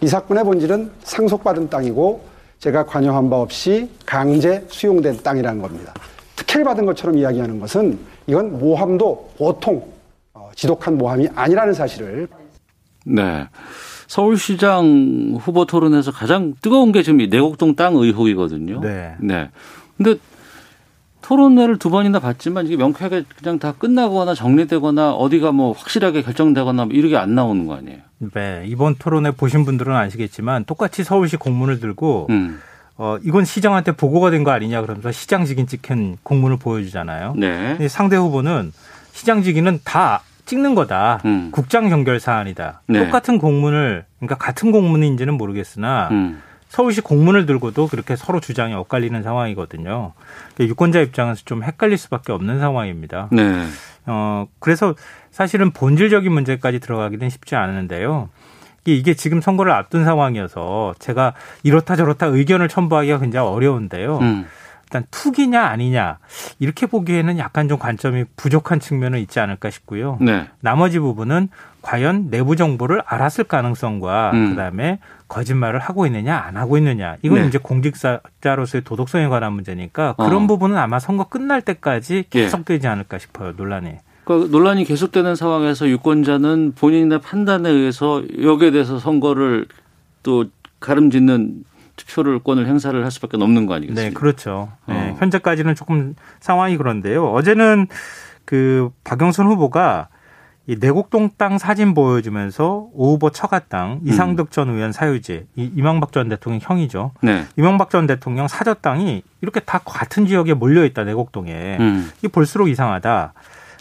Speaker 13: 이 사건의 본질은 상속받은 땅이고 제가 관여한 바 없이 강제 수용된 땅이라는 겁니다. 특혜를 받은 것처럼 이야기하는 것은 이건 모함도 보통 어, 지독한 모함이 아니라는 사실을
Speaker 1: 네. 서울시장 후보 토론에서 가장 뜨거운 게 지금 이 내곡동 땅 의혹이거든요.
Speaker 11: 네.
Speaker 1: 네. 근데 토론회를 두 번이나 봤지만 이게 명쾌하게 그냥 다 끝나거나 정리되거나 어디가 뭐 확실하게 결정되거나 뭐 이렇게 안 나오는 거 아니에요?
Speaker 11: 네. 이번 토론회 보신 분들은 아시겠지만 똑같이 서울시 공문을 들고
Speaker 1: 음.
Speaker 11: 어, 이건 시장한테 보고가 된 거 아니냐 그러면서 시장직인 찍힌 공문을 보여주잖아요.
Speaker 1: 네.
Speaker 11: 상대 후보는 시장직인은 다 찍는 거다.
Speaker 1: 음.
Speaker 11: 국장 연결 사안이다.
Speaker 1: 네.
Speaker 11: 똑같은 공문을 그러니까 같은 공문인지는 모르겠으나
Speaker 1: 음.
Speaker 11: 서울시 공문을 들고도 그렇게 서로 주장이 엇갈리는 상황이거든요. 그러니까 유권자 입장에서 좀 헷갈릴 수밖에 없는 상황입니다.
Speaker 1: 네.
Speaker 11: 어, 그래서 사실은 본질적인 문제까지 들어가기는 쉽지 않은데요. 이게- 지금 선거를 앞둔 상황이어서 제가 이렇다 저렇다 의견을 첨부하기가 굉장히 어려운데요.
Speaker 1: 음.
Speaker 11: 일단 투기냐 아니냐 이렇게 보기에는 약간 좀 관점이 부족한 측면은 있지 않을까 싶고요.
Speaker 1: 네.
Speaker 11: 나머지 부분은 과연 내부 정보를 알았을 가능성과
Speaker 1: 음.
Speaker 11: 그다음에 거짓말을 하고 있느냐 안 하고 있느냐 이건
Speaker 1: 네.
Speaker 11: 이제 공직자로서의 도덕성에 관한 문제니까 그런
Speaker 1: 어.
Speaker 11: 부분은 아마 선거 끝날 때까지
Speaker 1: 예.
Speaker 11: 계속되지 않을까 싶어요 논란이.
Speaker 1: 그러니까 논란이 계속되는 상황에서 유권자는 본인의 판단에 의해서 여기에 대해서 선거를 또 가름짓는 투표를권을 행사를 할 수밖에 없는 거 아니겠습니까?
Speaker 11: 네, 그렇죠. 네,
Speaker 1: 어.
Speaker 11: 현재까지는 조금 상황이 그런데요. 어제는 그 박영선 후보가 이 내곡동 땅 사진 보여주면서 오 후보 처가 땅 이상득 전 의원 사유지 이 이명박 전 대통령 형이죠.
Speaker 1: 네.
Speaker 11: 이명박 전 대통령 사저 땅이 이렇게 다 같은 지역에 몰려 있다 내곡동에
Speaker 1: 음.
Speaker 11: 이 볼수록 이상하다.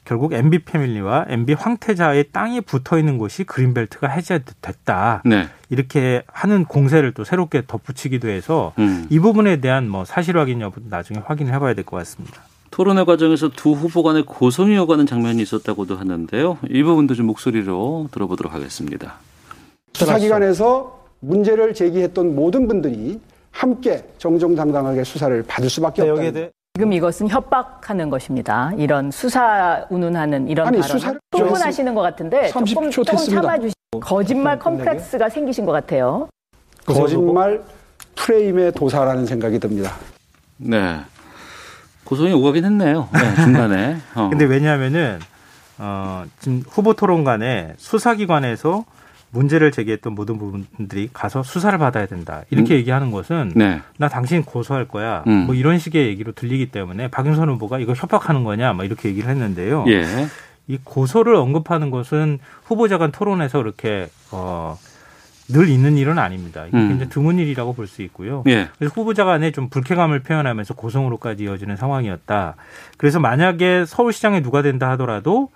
Speaker 11: 결국 MB 패밀리와 MB 황태자의 땅이 붙어 있는 곳이 그린벨트가 해제됐다.
Speaker 1: 네.
Speaker 11: 이렇게 하는 공세를 또 새롭게 덧붙이기도 해서
Speaker 1: 음.
Speaker 11: 이 부분에 대한 뭐 사실 확인 여부도 나중에 확인을 해봐야 될 것 같습니다.
Speaker 1: 토론회 과정에서 두 후보 간의 고성이 오가는 장면이 있었다고도 하는데요. 이 부분도 좀 목소리로 들어보도록 하겠습니다.
Speaker 13: 수사기관에서 문제를 제기했던 모든 분들이 함께 정정당당하게 수사를 받을 수밖에
Speaker 12: 네,
Speaker 13: 없다.
Speaker 12: 지금 이것은 협박하는 것입니다. 이런 수사 운운하는 이런
Speaker 13: 아니,
Speaker 12: 발언.
Speaker 13: 수사를
Speaker 12: 흥분하시는 것 같은데
Speaker 13: 30초
Speaker 12: 조금 조금. 참아주시고 거짓말 컴플렉스가 생기신 것 같아요.
Speaker 13: 거짓말 프레임의 도사라는 생각이 듭니다.
Speaker 1: 네. 고성이 오가긴 했네요. 네, 중간에. 어.
Speaker 11: 근데 왜냐하면은 어, 지금 후보 토론간에 수사기관에서 문제를 제기했던 모든 부분들이 가서 수사를 받아야 된다. 이렇게
Speaker 1: 음.
Speaker 11: 얘기하는 것은
Speaker 1: 네.
Speaker 11: 나 당신 고소할 거야.
Speaker 1: 음.
Speaker 11: 뭐 이런 식의 얘기로 들리기 때문에 박윤선 후보가 이거 협박하는 거냐, 막 이렇게 얘기를 했는데요.
Speaker 1: 예.
Speaker 11: 이 고소를 언급하는 것은 후보자 간 토론에서 이렇게 어, 늘 있는 일은 아닙니다. 이게
Speaker 1: 음.
Speaker 11: 굉장히 드문 일이라고 볼 수 있고요.
Speaker 1: 예.
Speaker 11: 그래서 후보자 간에 좀 불쾌감을 표현하면서 고성으로까지 이어지는 상황이었다. 그래서 만약에 서울시장에 누가 된다 하더라도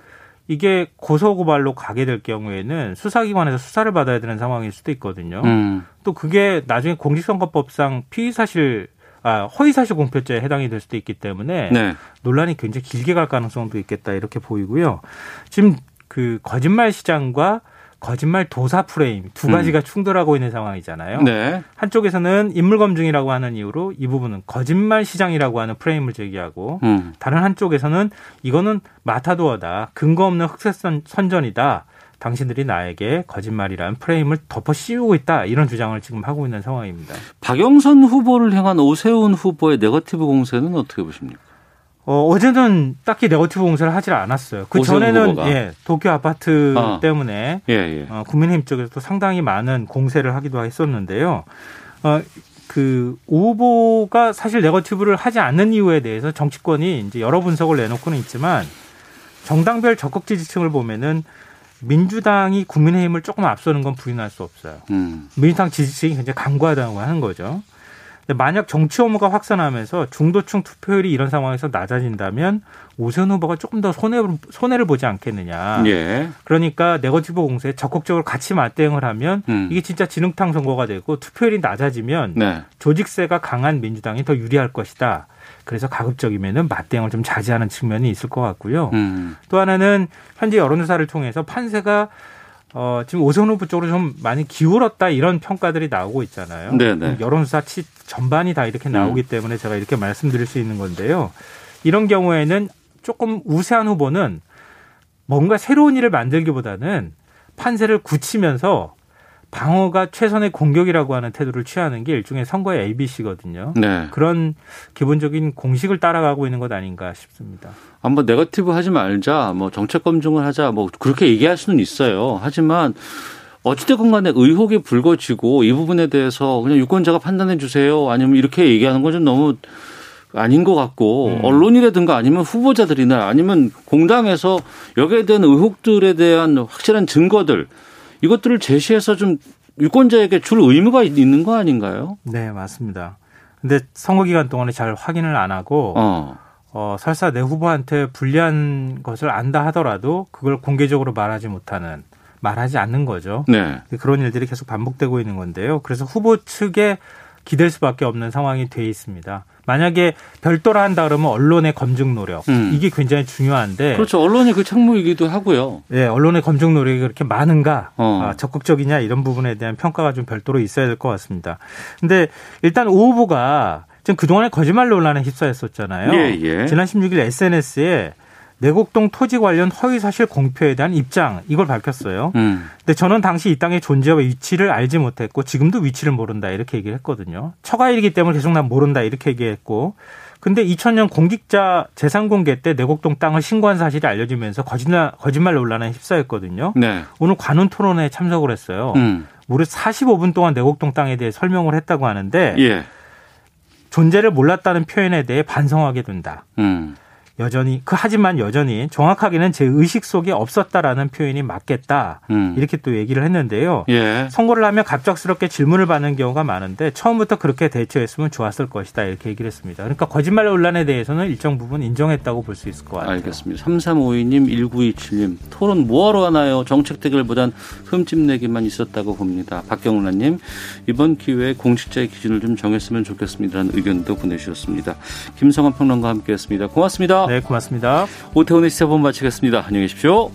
Speaker 11: 이게 고소고발로 가게 될 경우에는 수사기관에서 수사를 받아야 되는 상황일 수도 있거든요.
Speaker 1: 음.
Speaker 11: 또 그게 나중에 공직선거법상 피의사실 아, 허위사실 공표죄에 해당이 될 수도 있기 때문에
Speaker 1: 네.
Speaker 11: 논란이 굉장히 길게 갈 가능성도 있겠다 이렇게 보이고요. 지금 그 거짓말 시장과 거짓말 도사 프레임 두
Speaker 1: 음.
Speaker 11: 가지가 충돌하고 있는 상황이잖아요.
Speaker 1: 네.
Speaker 11: 한쪽에서는 인물 검증이라고 하는 이유로 이 부분은 거짓말 시장이라고 하는 프레임을 제기하고
Speaker 1: 음.
Speaker 11: 다른 한쪽에서는 이거는 마타도어다 근거 없는 흑색 선전이다. 당신들이 나에게 거짓말이라는 프레임을 덮어 씌우고 있다. 이런 주장을 지금 하고 있는 상황입니다.
Speaker 1: 박영선 후보를 향한 오세훈 후보의 네거티브 공세는 어떻게 보십니까?
Speaker 11: 어, 어제는 딱히 네거티브 공세를 하질 않았어요. 그 전에는. 예, 도쿄 아파트
Speaker 1: 아.
Speaker 11: 때문에
Speaker 1: 예, 예.
Speaker 11: 어, 국민의힘 쪽에서 또 상당히 많은 공세를 하기도 했었는데요. 어, 그, 오 후보가 사실 네거티브를 하지 않는 이유에 대해서 정치권이 이제 여러 분석을 내놓고는 있지만 정당별 적극 지지층을 보면은 민주당이 국민의힘을 조금 앞서는 건 부인할 수 없어요.
Speaker 1: 음.
Speaker 11: 민주당 지지층이 굉장히 강구하다고 하는 거죠. 만약 정치 혐오가 확산하면서 중도층 투표율이 이런 상황에서 낮아진다면 오세훈 후보가 조금 더 손해를, 손해를 보지 않겠느냐.
Speaker 1: 예.
Speaker 11: 그러니까 네거티브 공세에 적극적으로 같이 맞대응을 하면
Speaker 1: 음.
Speaker 11: 이게 진짜 진흙탕 선거가 되고 투표율이 낮아지면
Speaker 1: 네.
Speaker 11: 조직세가 강한 민주당이 더 유리할 것이다. 그래서 가급적이면은 맞대응을 좀 자제하는 측면이 있을 것 같고요.
Speaker 1: 음.
Speaker 11: 또 하나는 현재 여론조사를 통해서 판세가 어, 지금 오세훈 후보 쪽으로 좀 많이 기울었다 이런 평가들이 나오고 있잖아요.
Speaker 1: 네네.
Speaker 11: 여론조사 치 전반이 다 이렇게 나오기
Speaker 1: 음.
Speaker 11: 때문에 제가 이렇게 말씀드릴 수 있는 건데요. 이런 경우에는 조금 우세한 후보는 뭔가 새로운 일을 만들기보다는 판세를 굳히면서 방어가 최선의 공격이라고 하는 태도를 취하는 게 일종의 선거의 ABC거든요.
Speaker 1: 네.
Speaker 11: 그런 기본적인 공식을 따라가고 있는 것 아닌가 싶습니다.
Speaker 1: 한번 네거티브 하지 말자, 뭐 정책 검증을 하자, 뭐 그렇게 얘기할 수는 있어요. 하지만 어찌됐건 간에 의혹이 불거지고 이 부분에 대해서 그냥 유권자가 판단해 주세요. 아니면 이렇게 얘기하는 건 좀 너무 아닌 것 같고
Speaker 11: 음.
Speaker 1: 언론이라든가 아니면 후보자들이나 아니면 공당에서 여기에 대한 의혹들에 대한 확실한 증거들 이것들을 제시해서 좀 유권자에게 줄 의무가 있는 거 아닌가요?
Speaker 11: 네, 맞습니다. 근데 선거 기간 동안에 잘 확인을 안 하고
Speaker 1: 어.
Speaker 11: 어, 설사 내 후보한테 불리한 것을 안다 하더라도 그걸 공개적으로 말하지 못하는 말하지 않는 거죠.
Speaker 1: 네.
Speaker 11: 그런 일들이 계속 반복되고 있는 건데요. 그래서 후보 측에 기댈 수밖에 없는 상황이 돼 있습니다. 만약에 별도로 한다 그러면 언론의 검증 노력
Speaker 1: 음.
Speaker 11: 이게 굉장히 중요한데
Speaker 1: 그렇죠. 언론이 그 책무이기도 하고요.
Speaker 11: 예, 언론의 검증 노력이 그렇게 많은가,
Speaker 1: 어.
Speaker 11: 아, 적극적이냐 이런 부분에 대한 평가가 좀 별도로 있어야 될 것 같습니다. 근데 일단 오 후보가 지금 그동안에 거짓말 논란에 휩싸였었잖아요.
Speaker 1: 예, 예.
Speaker 11: 지난 16일 SNS에 내곡동 토지 관련 허위 사실 공표에 대한 입장 이걸 밝혔어요.
Speaker 1: 음.
Speaker 11: 근데 저는 당시 이 땅의 존재와 위치를 알지 못했고 지금도 위치를 모른다 이렇게 얘기를 했거든요. 처가일이기 때문에 계속 난 모른다 이렇게 얘기했고 근데 2000년 공직자 재산 공개 때 내곡동 땅을 신고한 사실이 알려지면서 거짓말, 거짓말 논란에 휩싸였거든요.
Speaker 1: 네.
Speaker 11: 오늘 관훈 토론회에 참석을 했어요.
Speaker 1: 음.
Speaker 11: 무려 45분 동안 내곡동 땅에 대해 설명을 했다고 하는데
Speaker 1: 예.
Speaker 11: 존재를 몰랐다는 표현에 대해 반성하게 된다.
Speaker 1: 음.
Speaker 11: 여전히 그 하지만 여전히 정확하게는 제 의식 속에 없었다라는 표현이 맞겠다.
Speaker 1: 음.
Speaker 11: 이렇게 또 얘기를 했는데요.
Speaker 1: 예.
Speaker 11: 선거를 하면 갑작스럽게 질문을 받는 경우가 많은데 처음부터 그렇게 대처했으면 좋았을 것이다 이렇게 얘기를 했습니다. 그러니까 거짓말 논란에 대해서는 일정 부분 인정했다고 볼 수 있을 것 같아요.
Speaker 1: 알겠습니다. 3352님, 1927님. 토론 뭐하러 하나요? 정책 대결보단 흠집내기만 있었다고 봅니다. 박경란님, 이번 기회에 공직자의 기준을 좀 정했으면 좋겠습니다라는 의견도 보내주셨습니다. 김성환 평론가와 함께했습니다. 고맙습니다.
Speaker 11: 네, 고맙습니다.
Speaker 1: 오태훈의 시사본 마치겠습니다. 안녕히 계십시오.